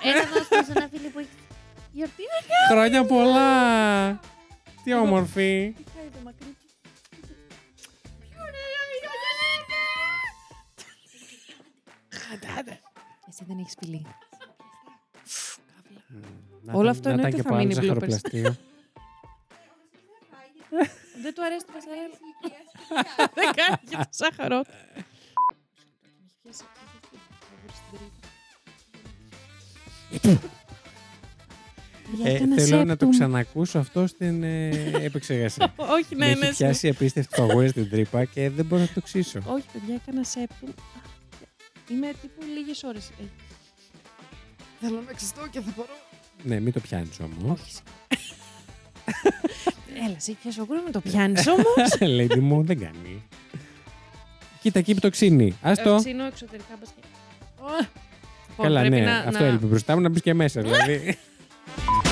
Έλα εδώ στο ένα φίλο που έχεις Γιορτή Χρόνια πολλά. Τι όμορφη. Εσύ δεν έχεις φιλί. Να Όλο ήταν- αυτό να εννοείται ήταν και θα από άλλο μείνει bloopers. ζαχαροπλαστείο. Δεν του αρέσει το πασαρέλ. Δεν κάνει και το σάχαρο. Ε, θέλω να το ξανακούσω αυτό στην ε, επεξεργασία. Όχι, Με ναι, έχει ναι. πιάσει απίστευτη φαγούρα στην τρύπα και δεν μπορώ να το ξύσω. Όχι, παιδιά, έκανα σέπτουμ. Είμαι τύπου λίγες ώρες. Θέλω να ξυστώ και θα μπορώ. Ναι, μην το πιάνεις όμως. Έλα, εσύ πια σοκούρα με το πιάνεις όμως. Lady μου δεν κάνει. Κοίτα εκεί που το ξύνει. Άστο. Ευξήνω εξωτερικά μπασκετ. Καλά, πρέπει ναι. να- Αυτό να- έλειπε μπροστά μου να μπεις και μέσα. Δηλαδή.